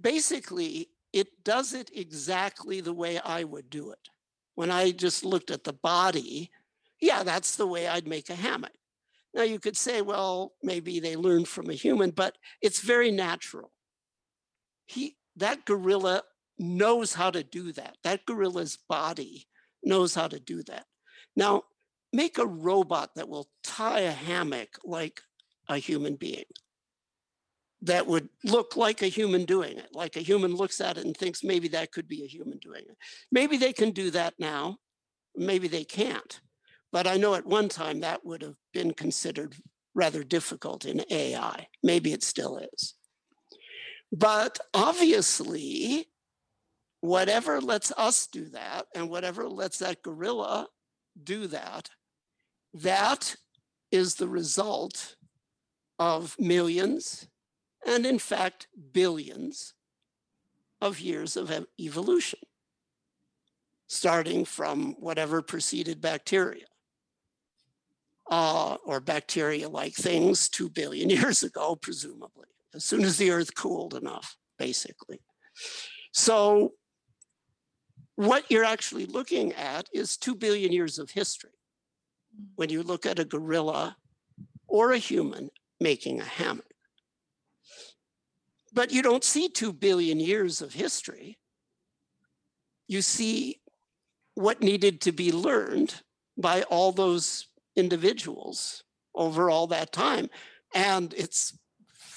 basically, it does it exactly the way I would do it. When I just looked at the body, yeah, that's the way I'd make a hammock. Now you could say, well, maybe they learned from a human, but it's very natural. He that gorilla knows how to do that. That gorilla's body knows how to do that. Now, make a robot that will tie a hammock like a human being that would look like a human doing it, like a human looks at it and thinks maybe that could be a human doing it. Maybe they can do that now. maybe they can't. But I know at one time that would have been considered rather difficult in AI. Maybe it still is. But obviously, whatever lets us do that and whatever lets that gorilla do that, that is the result of millions and in fact billions of years of evolution, starting from whatever preceded bacteria uh, or bacteria-like things two billion years ago, presumably, as soon as the earth cooled enough, basically. So what you're actually looking at is two billion years of history. When you look at a gorilla or a human making a hammock. But you don't see two billion years of history. You see what needed to be learned by all those individuals over all that time. And it's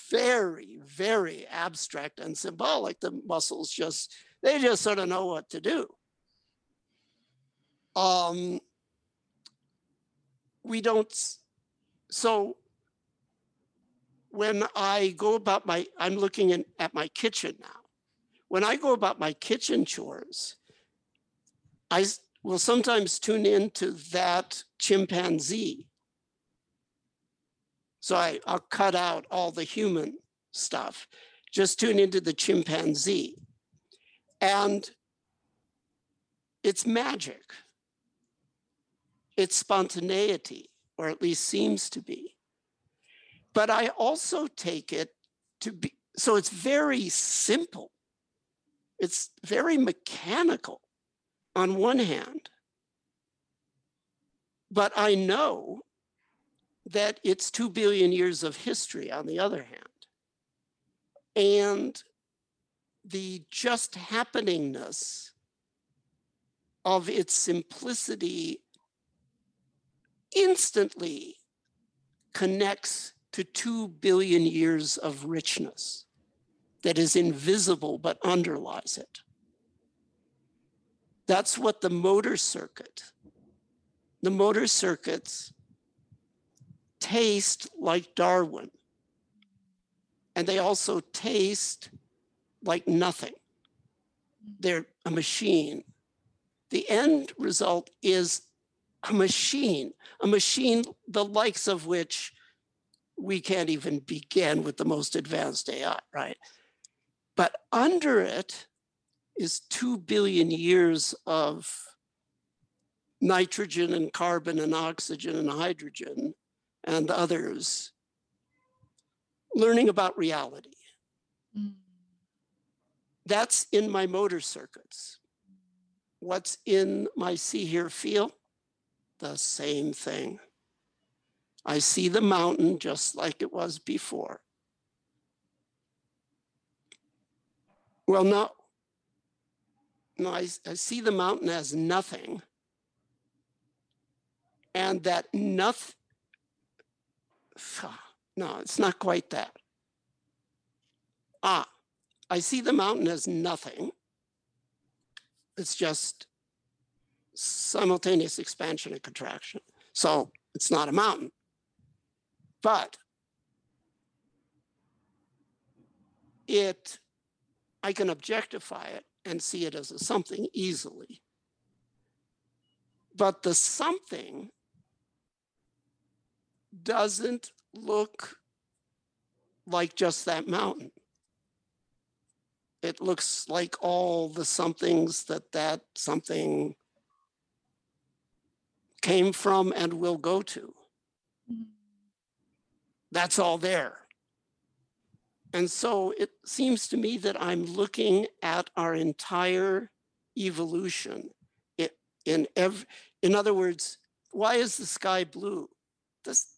very, very abstract and symbolic. The muscles just, they just sort of know what to do. Um, we don't, so when I go about my, I'm looking in, at my kitchen now. When I go about my kitchen chores, I will sometimes tune into that chimpanzee. So I, I'll cut out all the human stuff, just tune into the chimpanzee. And it's magic. It's spontaneity, or at least seems to be. But I also take it to be, so it's very simple. It's very mechanical on one hand. But I know that it's 2 billion years of history on the other hand. And the just happeningness of its simplicity instantly connects to 2 billion years of richness that is invisible but underlies it. That's what the motor circuit, the motor circuits taste like Darwin. And they also taste like nothing. They're a machine. The end result is a machine, a machine the likes of which we can't even begin with the most advanced AI, right? But under it is 2 billion years of nitrogen and carbon and oxygen and hydrogen and others learning about reality. Mm. That's in my motor circuits. What's in my see, hear, feel? The same thing. I see the mountain just like it was before. Well, no, no, I, I see the mountain as nothing. And that nothing, no, it's not quite that. Ah, I see the mountain as nothing. It's just simultaneous expansion and contraction. So it's not a mountain. But it, I can objectify it and see it as a something easily. But the something doesn't look like just that mountain. It looks like all the somethings that that something came from and will go to. That's all there. And so it seems to me that I'm looking at our entire evolution in every, in other words, why is the sky blue? This,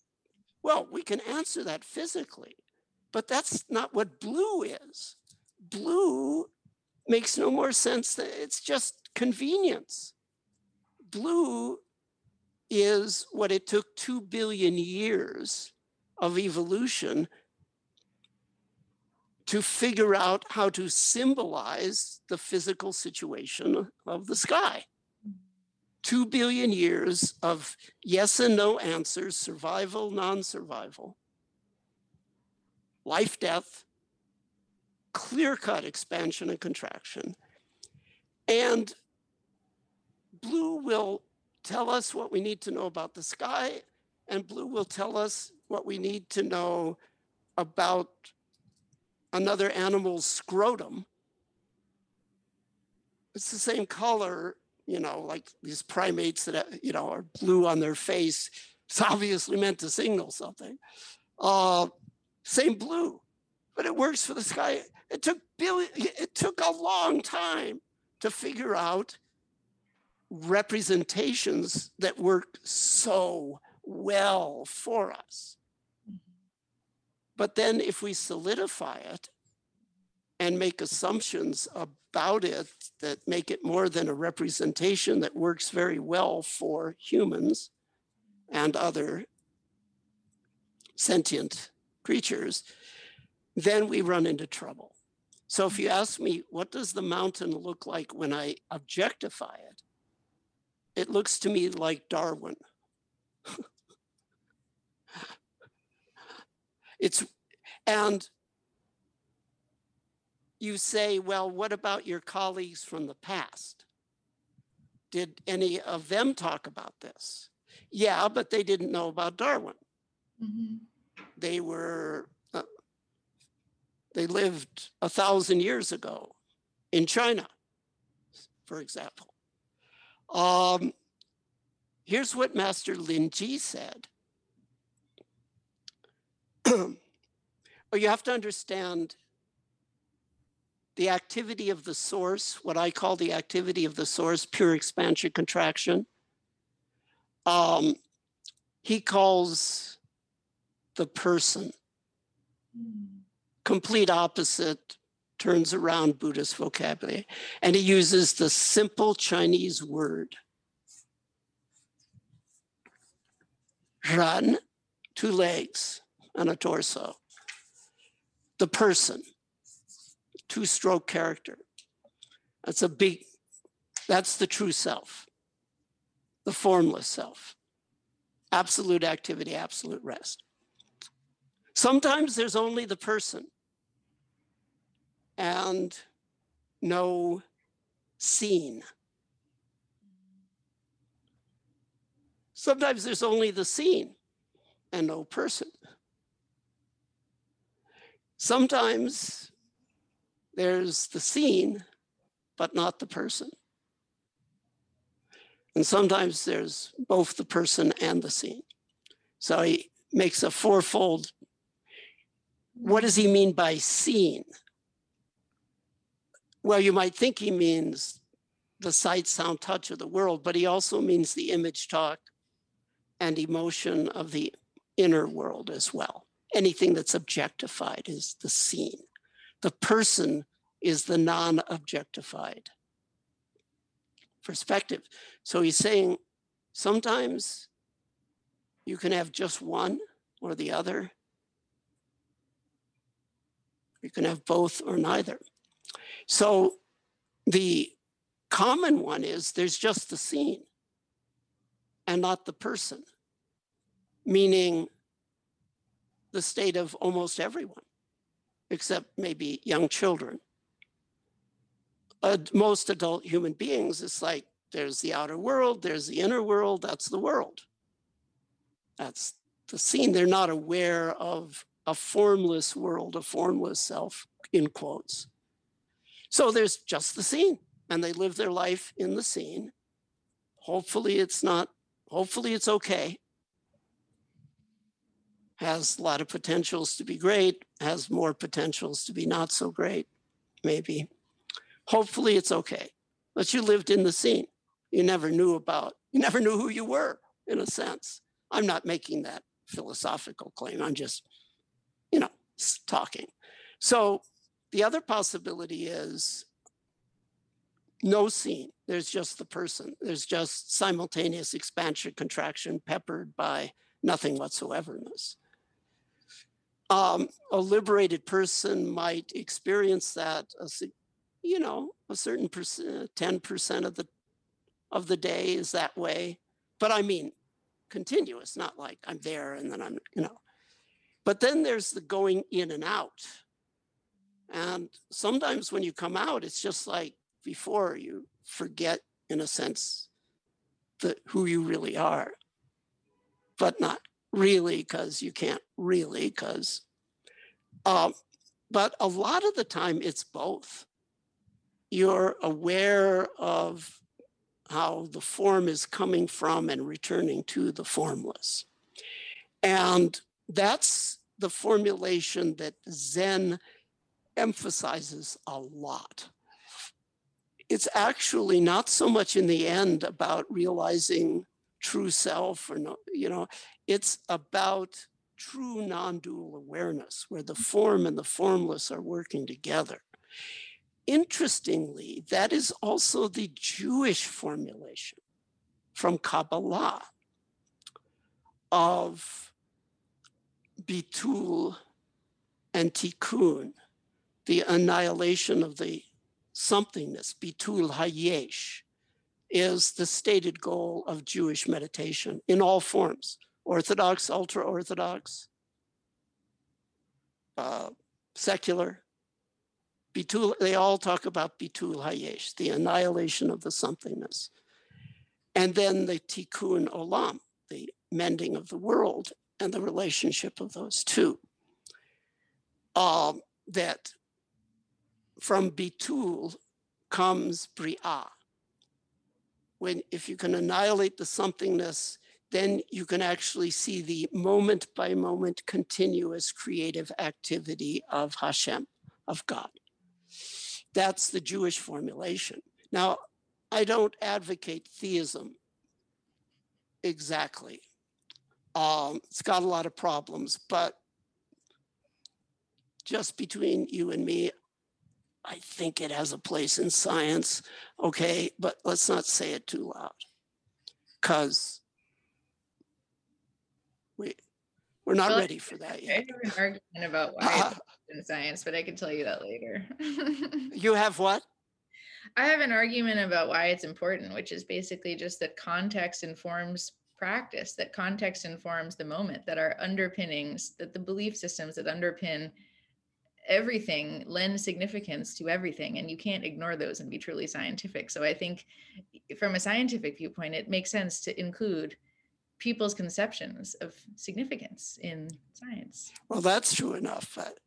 well, we can answer that physically, but that's not what blue is. Blue makes no more sense than it's just convenience. Blue is what it took 2 billion years of evolution to figure out how to symbolize the physical situation of the sky. two billion years of yes and no answers, survival, non-survival, life, death, clear-cut expansion and contraction. And blue will tell us what we need to know about the sky, and blue will tell us what we need to know about another animal's scrotum. It's the same color, you know, like these primates that, you know, are blue on their face. It's obviously meant to signal something. Uh, same blue, but it works for the sky. It took billion, it took a long time to figure out representations that work so well for us. But then if we solidify it and make assumptions about it that make it more than a representation that works very well for humans and other sentient creatures, then we run into trouble. So if you ask me, what does the mountain look like when I objectify it? It looks to me like Darwin. it's, and you say, well, what about your colleagues from the past? Did any of them talk about this? Yeah, but they didn't know about Darwin. Mhm. They were, uh, they lived a thousand years ago in China, for example. Um, here's what Master Lin Ji said. well, you have to understand the activity of the source, what I call the activity of the source, pure expansion contraction. Um, he calls the person complete opposite turns around Buddhist vocabulary. And he uses the simple Chinese word. Ran, two legs and a torso. The person, two stroke character. That's a big, that's the true self, the formless self. Absolute activity, absolute rest. Sometimes there's only the person and no scene. Sometimes there's only the scene and no person. Sometimes there's the scene, but not the person. And sometimes there's both the person and the scene. So he makes a fourfold. What does he mean by scene? Well, you might think he means the sight, sound, touch of the world, but he also means the image, talk, and emotion of the inner world as well. Anything that's objectified is the scene. The person is the non objectified perspective. So he's saying sometimes you can have just one or the other. You can have both or neither. So the common one is there's just the scene and not the person, meaning the state of almost everyone, except maybe young children. Uh, most adult human beings, it's like there's the outer world, there's the inner world, that's the world. That's the scene. They're not aware of a formless world, a formless self, in quotes. So there's just the scene, and they live their life in the scene. Hopefully, it's not, hopefully, it's okay. Has a lot of potentials to be great, has more potentials to be not so great, maybe. Hopefully, it's okay. But you lived in the scene. You never knew about, you never knew who you were, in a sense. I'm not making that philosophical claim. I'm just, you know, talking. So the other possibility is no scene. There's just the person. There's just simultaneous expansion, contraction, peppered by nothing whatsoeverness. Um, a liberated person might experience that, a, you know, a certain percent, ten percent of the of the day is that way. But I mean, continuous, not like I'm there and then I'm, you know. But then there's the going in and out. And sometimes when you come out, it's just like before you forget, in a sense, the, who you really are, but not really because you can't really because. Um, but a lot of the time, it's both. You're aware of how the form is coming from and returning to the formless. And that's the formulation that Zen emphasizes a lot. It's actually not so much in the end about realizing true self or no, you know, it's about true non-dual awareness where the form and the formless are working together. Interestingly, that is also the Jewish formulation from Kabbalah of bitul and tikkun, the annihilation of the somethingness, bitul hayesh, is the stated goal of Jewish meditation in all forms Orthodox, ultra Orthodox, uh, secular. Bitul, they all talk about Bitul Hayesh, the annihilation of the somethingness. And then the Tikkun Olam, the mending of the world and the relationship of those two. Um, that from Bitul comes Bri'ah. When if you can annihilate the somethingness, then you can actually see the moment by moment continuous creative activity of Hashem, of God. That's the Jewish formulation. Now, I don't advocate theism exactly. Um, it's got a lot of problems, but just between you and me, I think it has a place in science. Okay, but let's not say it too loud because we we're not Well, ready for that yet. I have an argument about why it's in science, but I can tell you that later. You have what? I have an argument about why it's important, which is basically just that context informs practice, that context informs the moment, that our underpinnings, that the belief systems that underpin everything lend significance to everything. And you can't ignore those and be truly scientific. So I think from a scientific viewpoint, it makes sense to include people's conceptions of significance in science. Well, that's true enough, but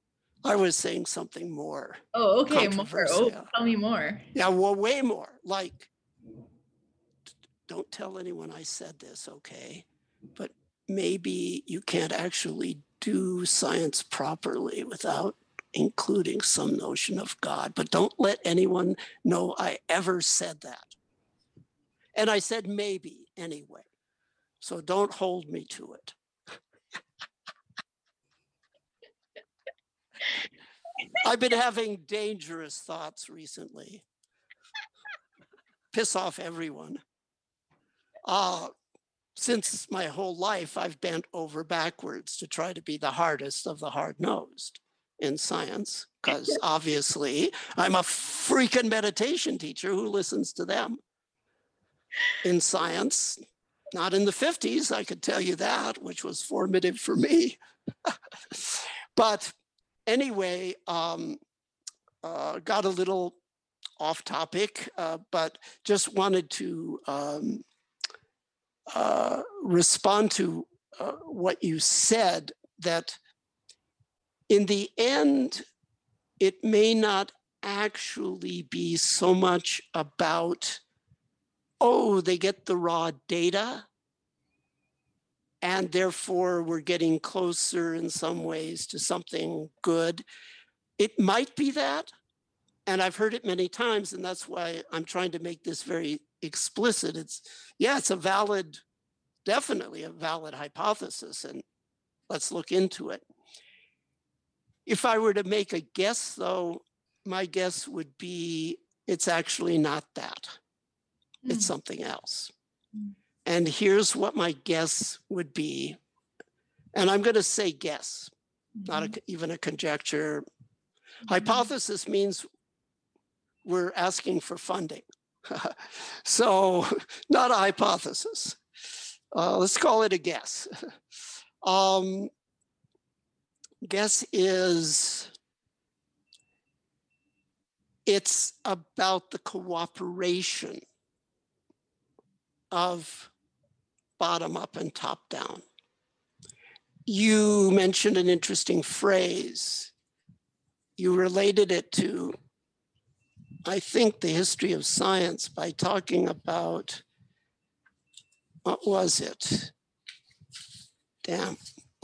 I was saying something more. Oh, okay. More. Oh, tell me more. Yeah, well, way more. Like, don't tell anyone I said this, okay? But maybe you can't actually do science properly without including some notion of God. But don't let anyone know I ever said that. And I said maybe anyway. So don't hold me to it. I've been having dangerous thoughts recently. Piss off everyone. Uh, since my whole life, I've bent over backwards to try to be the hardest of the hard nosed in science, because obviously I'm a freaking meditation teacher who listens to them. In science, not in the 50s, I could tell you that, which was formative for me. but anyway, um, uh, got a little off topic, uh, but just wanted to um, uh, respond to uh, what you said that in the end, it may not actually be so much about, oh, they get the raw data. And therefore, we're getting closer in some ways to something good. It might be that. And I've heard it many times. And that's why I'm trying to make this very explicit. It's, yeah, it's a valid, definitely a valid hypothesis. And let's look into it. If I were to make a guess, though, my guess would be it's actually not that. It's Mm. something else. Mm. And here's what my guess would be. And I'm going to say guess, not a, Mhm. even a conjecture. Mhm. Hypothesis means we're asking for funding. so, not a hypothesis. Uh, let's call it a guess. Um, guess is it's about the cooperation of bottom up and top down. You mentioned an interesting phrase. You related it to, I think, the history of science by talking about, what was it? Damn,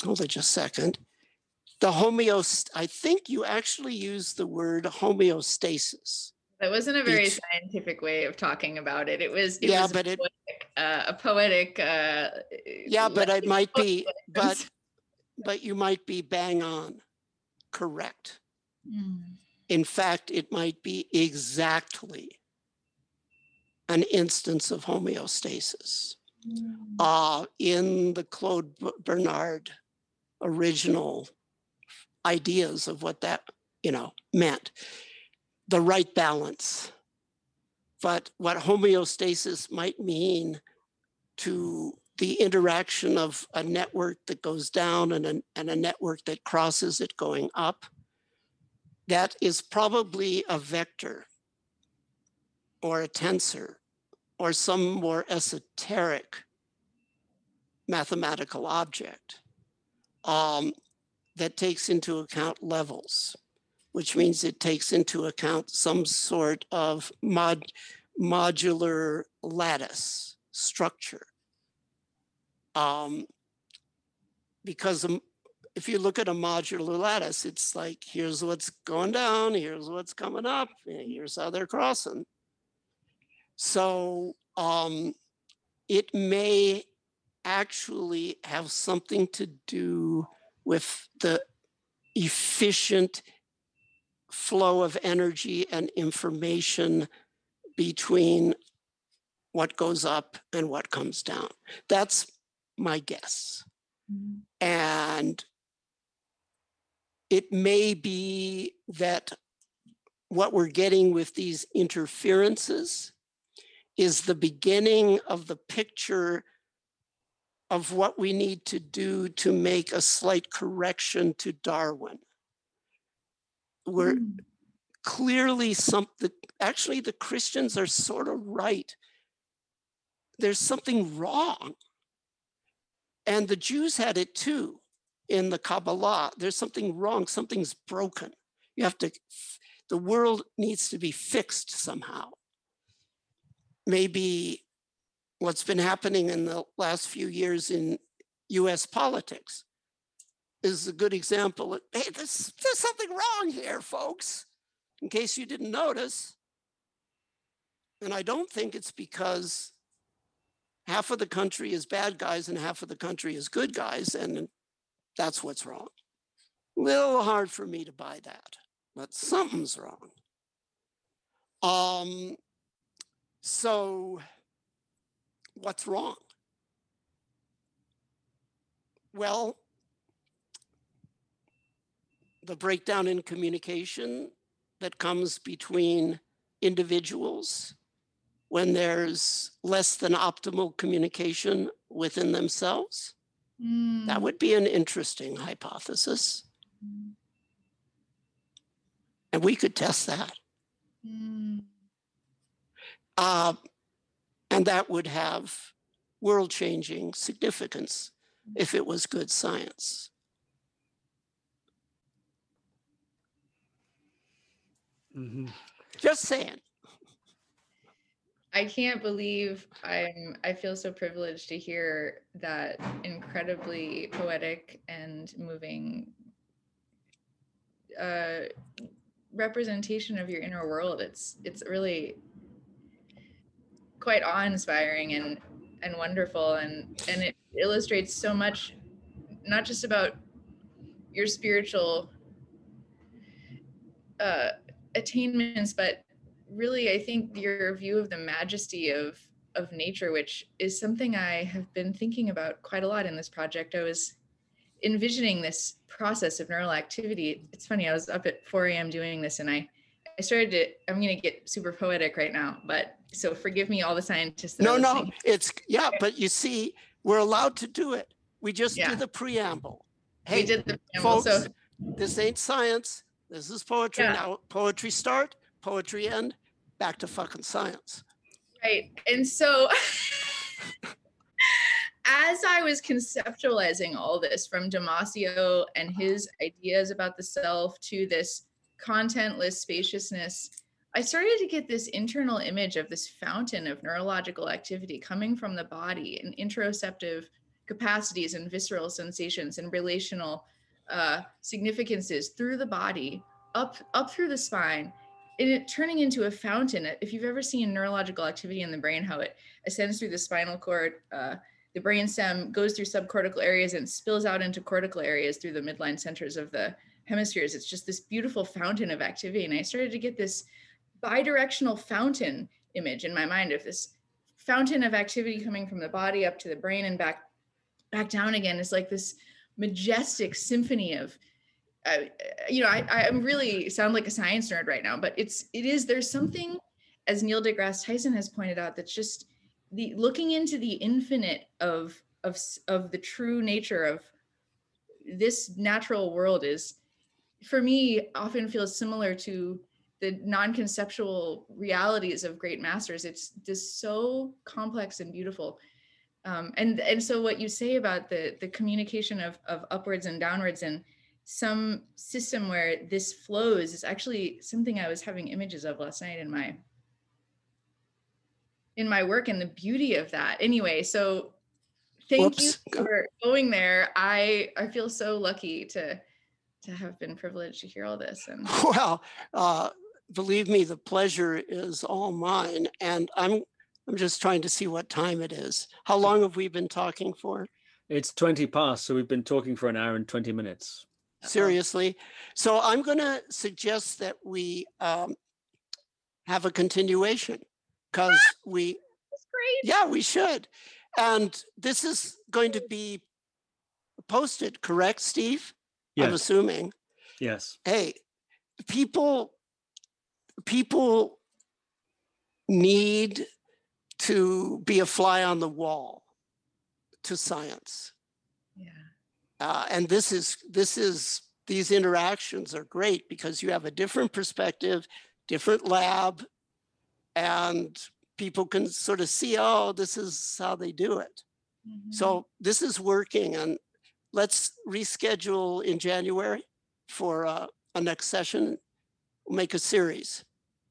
hold it just a second. The homeost, I think you actually used the word homeostasis. That wasn't a very It's- scientific way of talking about it. It was, it Yeah, was but it- a poetic, uh, a poetic. Uh, Yeah, but le- it might be, but, but you might be bang on, correct. Mm. In fact, it might be exactly an instance of homeostasis Mm. uh, in the Claude Bernard original ideas of what that, you know, meant. The right balance. But what homeostasis might mean to the interaction of a network that goes down and a, and a network that crosses it going up, that is probably a vector or a tensor or some more esoteric mathematical object um, that takes into account levels, which means it takes into account some sort of mod, modular lattice structure. Um, because um, if you look at a modular lattice, it's like here's what's going down, here's what's coming up, here's how they're crossing. So um, it may actually have something to do with the efficient flow of energy and information between what goes up and what comes down. That's my guess. Mm. And it may be that what we're getting with these interferences is the beginning of the picture of what we need to do to make a slight correction to Darwin. We're Mm. clearly something, actually, the Christians are sort of right. There's something wrong. And the Jews had it too in the Kabbalah. There's something wrong, something's broken. You have to, the world needs to be fixed somehow. Maybe what's been happening in the last few years in US politics is a good example. of, Hey, there's, there's something wrong here, folks, in case you didn't notice. And I don't think it's because half of the country is bad guys and half of the country is good guys, and that's what's wrong. Little hard for me to buy that, but something's wrong. Um, so what's wrong? Well, the breakdown in communication that comes between individuals when there's less than optimal communication within themselves. That Mm. would be an interesting hypothesis. And we could test that. Mm. Uh, and that would have world changing significance if it was good science. Mhm. Just saying. I can't believe I'm I feel so privileged to hear that incredibly poetic and moving uh representation of your inner world. It's it's really quite awe-inspiring and and wonderful and and it illustrates so much not just about your spiritual uh attainments but really i think your view of the majesty of of nature which is something i have been thinking about quite a lot in this project i was envisioning this process of neural activity it's funny i was up at 4 a.m doing this and i I started to, I'm going to get super poetic right now, but so forgive me, all the scientists. That No, no, it's, yeah, but you see, we're allowed to do it. We just Yeah. do the preamble. We Hey, did the preamble, folks, so this ain't science. This is poetry. Yeah. Now, poetry start, poetry end, back to fucking science. Right. And so as I was conceptualizing all this from Damasio and his ideas about the self to this contentless spaciousness, I started to get this internal image of this fountain of neurological activity coming from the body and interoceptive capacities and visceral sensations and relational uh, significances through the body up up through the spine and it turning into a fountain. If you've ever seen neurological activity in the brain, how it ascends through the spinal cord, uh, the brainstem goes through subcortical areas and spills out into cortical areas through the midline centers of the hemispheres. It's just this beautiful fountain of activity. And I started to get this bidirectional fountain image in my mind of this fountain of activity coming from the body up to the brain and back back down again. It's like this majestic symphony of uh, you know, I, i'm really sound like a science nerd right now, but it's it is there's something, as Neil deGrasse Tyson has pointed out, that's just the looking into the infinite of of of the true nature of this natural world is, for me, often feels similar to the non-conceptual realities of great masters. It's just so complex and beautiful. Um, and and so what you say about the the communication of of upwards and downwards and some system where this flows is actually something I was having images of last night in my in my work and the beauty of that. Anyway, so thank Whoops. you for going there. I I feel so lucky to to have been privileged to hear all this and Well, uh, believe me, the pleasure is all mine. And I'm, I'm just trying to see what time it is. How long have we been talking for? It's 20 past, so we've been talking for an hour and 20 minutes. Seriously? So I'm going to suggest that we um, have a continuation because we, it's great. yeah, we should. And this is going to be posted, correct, Steve? I'm assuming. yes. hey people people need to be a fly on the wall to science Yeah. uh, and this is this is these interactions are great because you have a different perspective different lab and people can sort of see oh this is how they do it Mhm. so this is working and let's reschedule in January for uh, a next session. We'll make a series.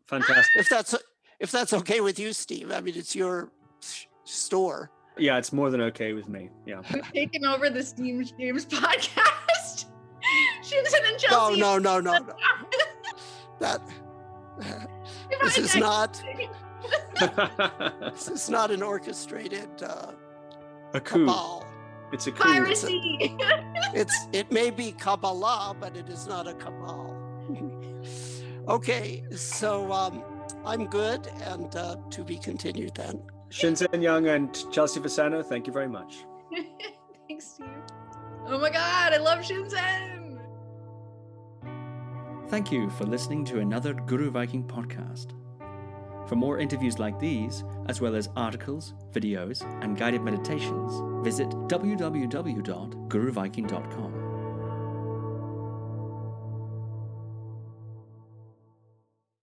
Fantastic. If that's if that's okay with you, Steve. I mean, it's your s- store. Yeah, it's more than okay with me. Yeah. We've taken over the Steve James podcast. Shinzen and No, Chelsea. no, no, no, no. no. That this is not this is not an orchestrated uh, a coup. cabal. It's a coup. piracy. It's it may be Kabbalah, but it is not a cabal. okay, so um, I'm good, and uh, to be continued then. Shinzen Young and Chelsea Fasano, thank you very much. Thanks, to you. Oh my god, I love Shinzen. Thank you for listening to another Guru Viking podcast. For more interviews like these, as well as articles, videos, and guided meditations, visit www.guruviking.com.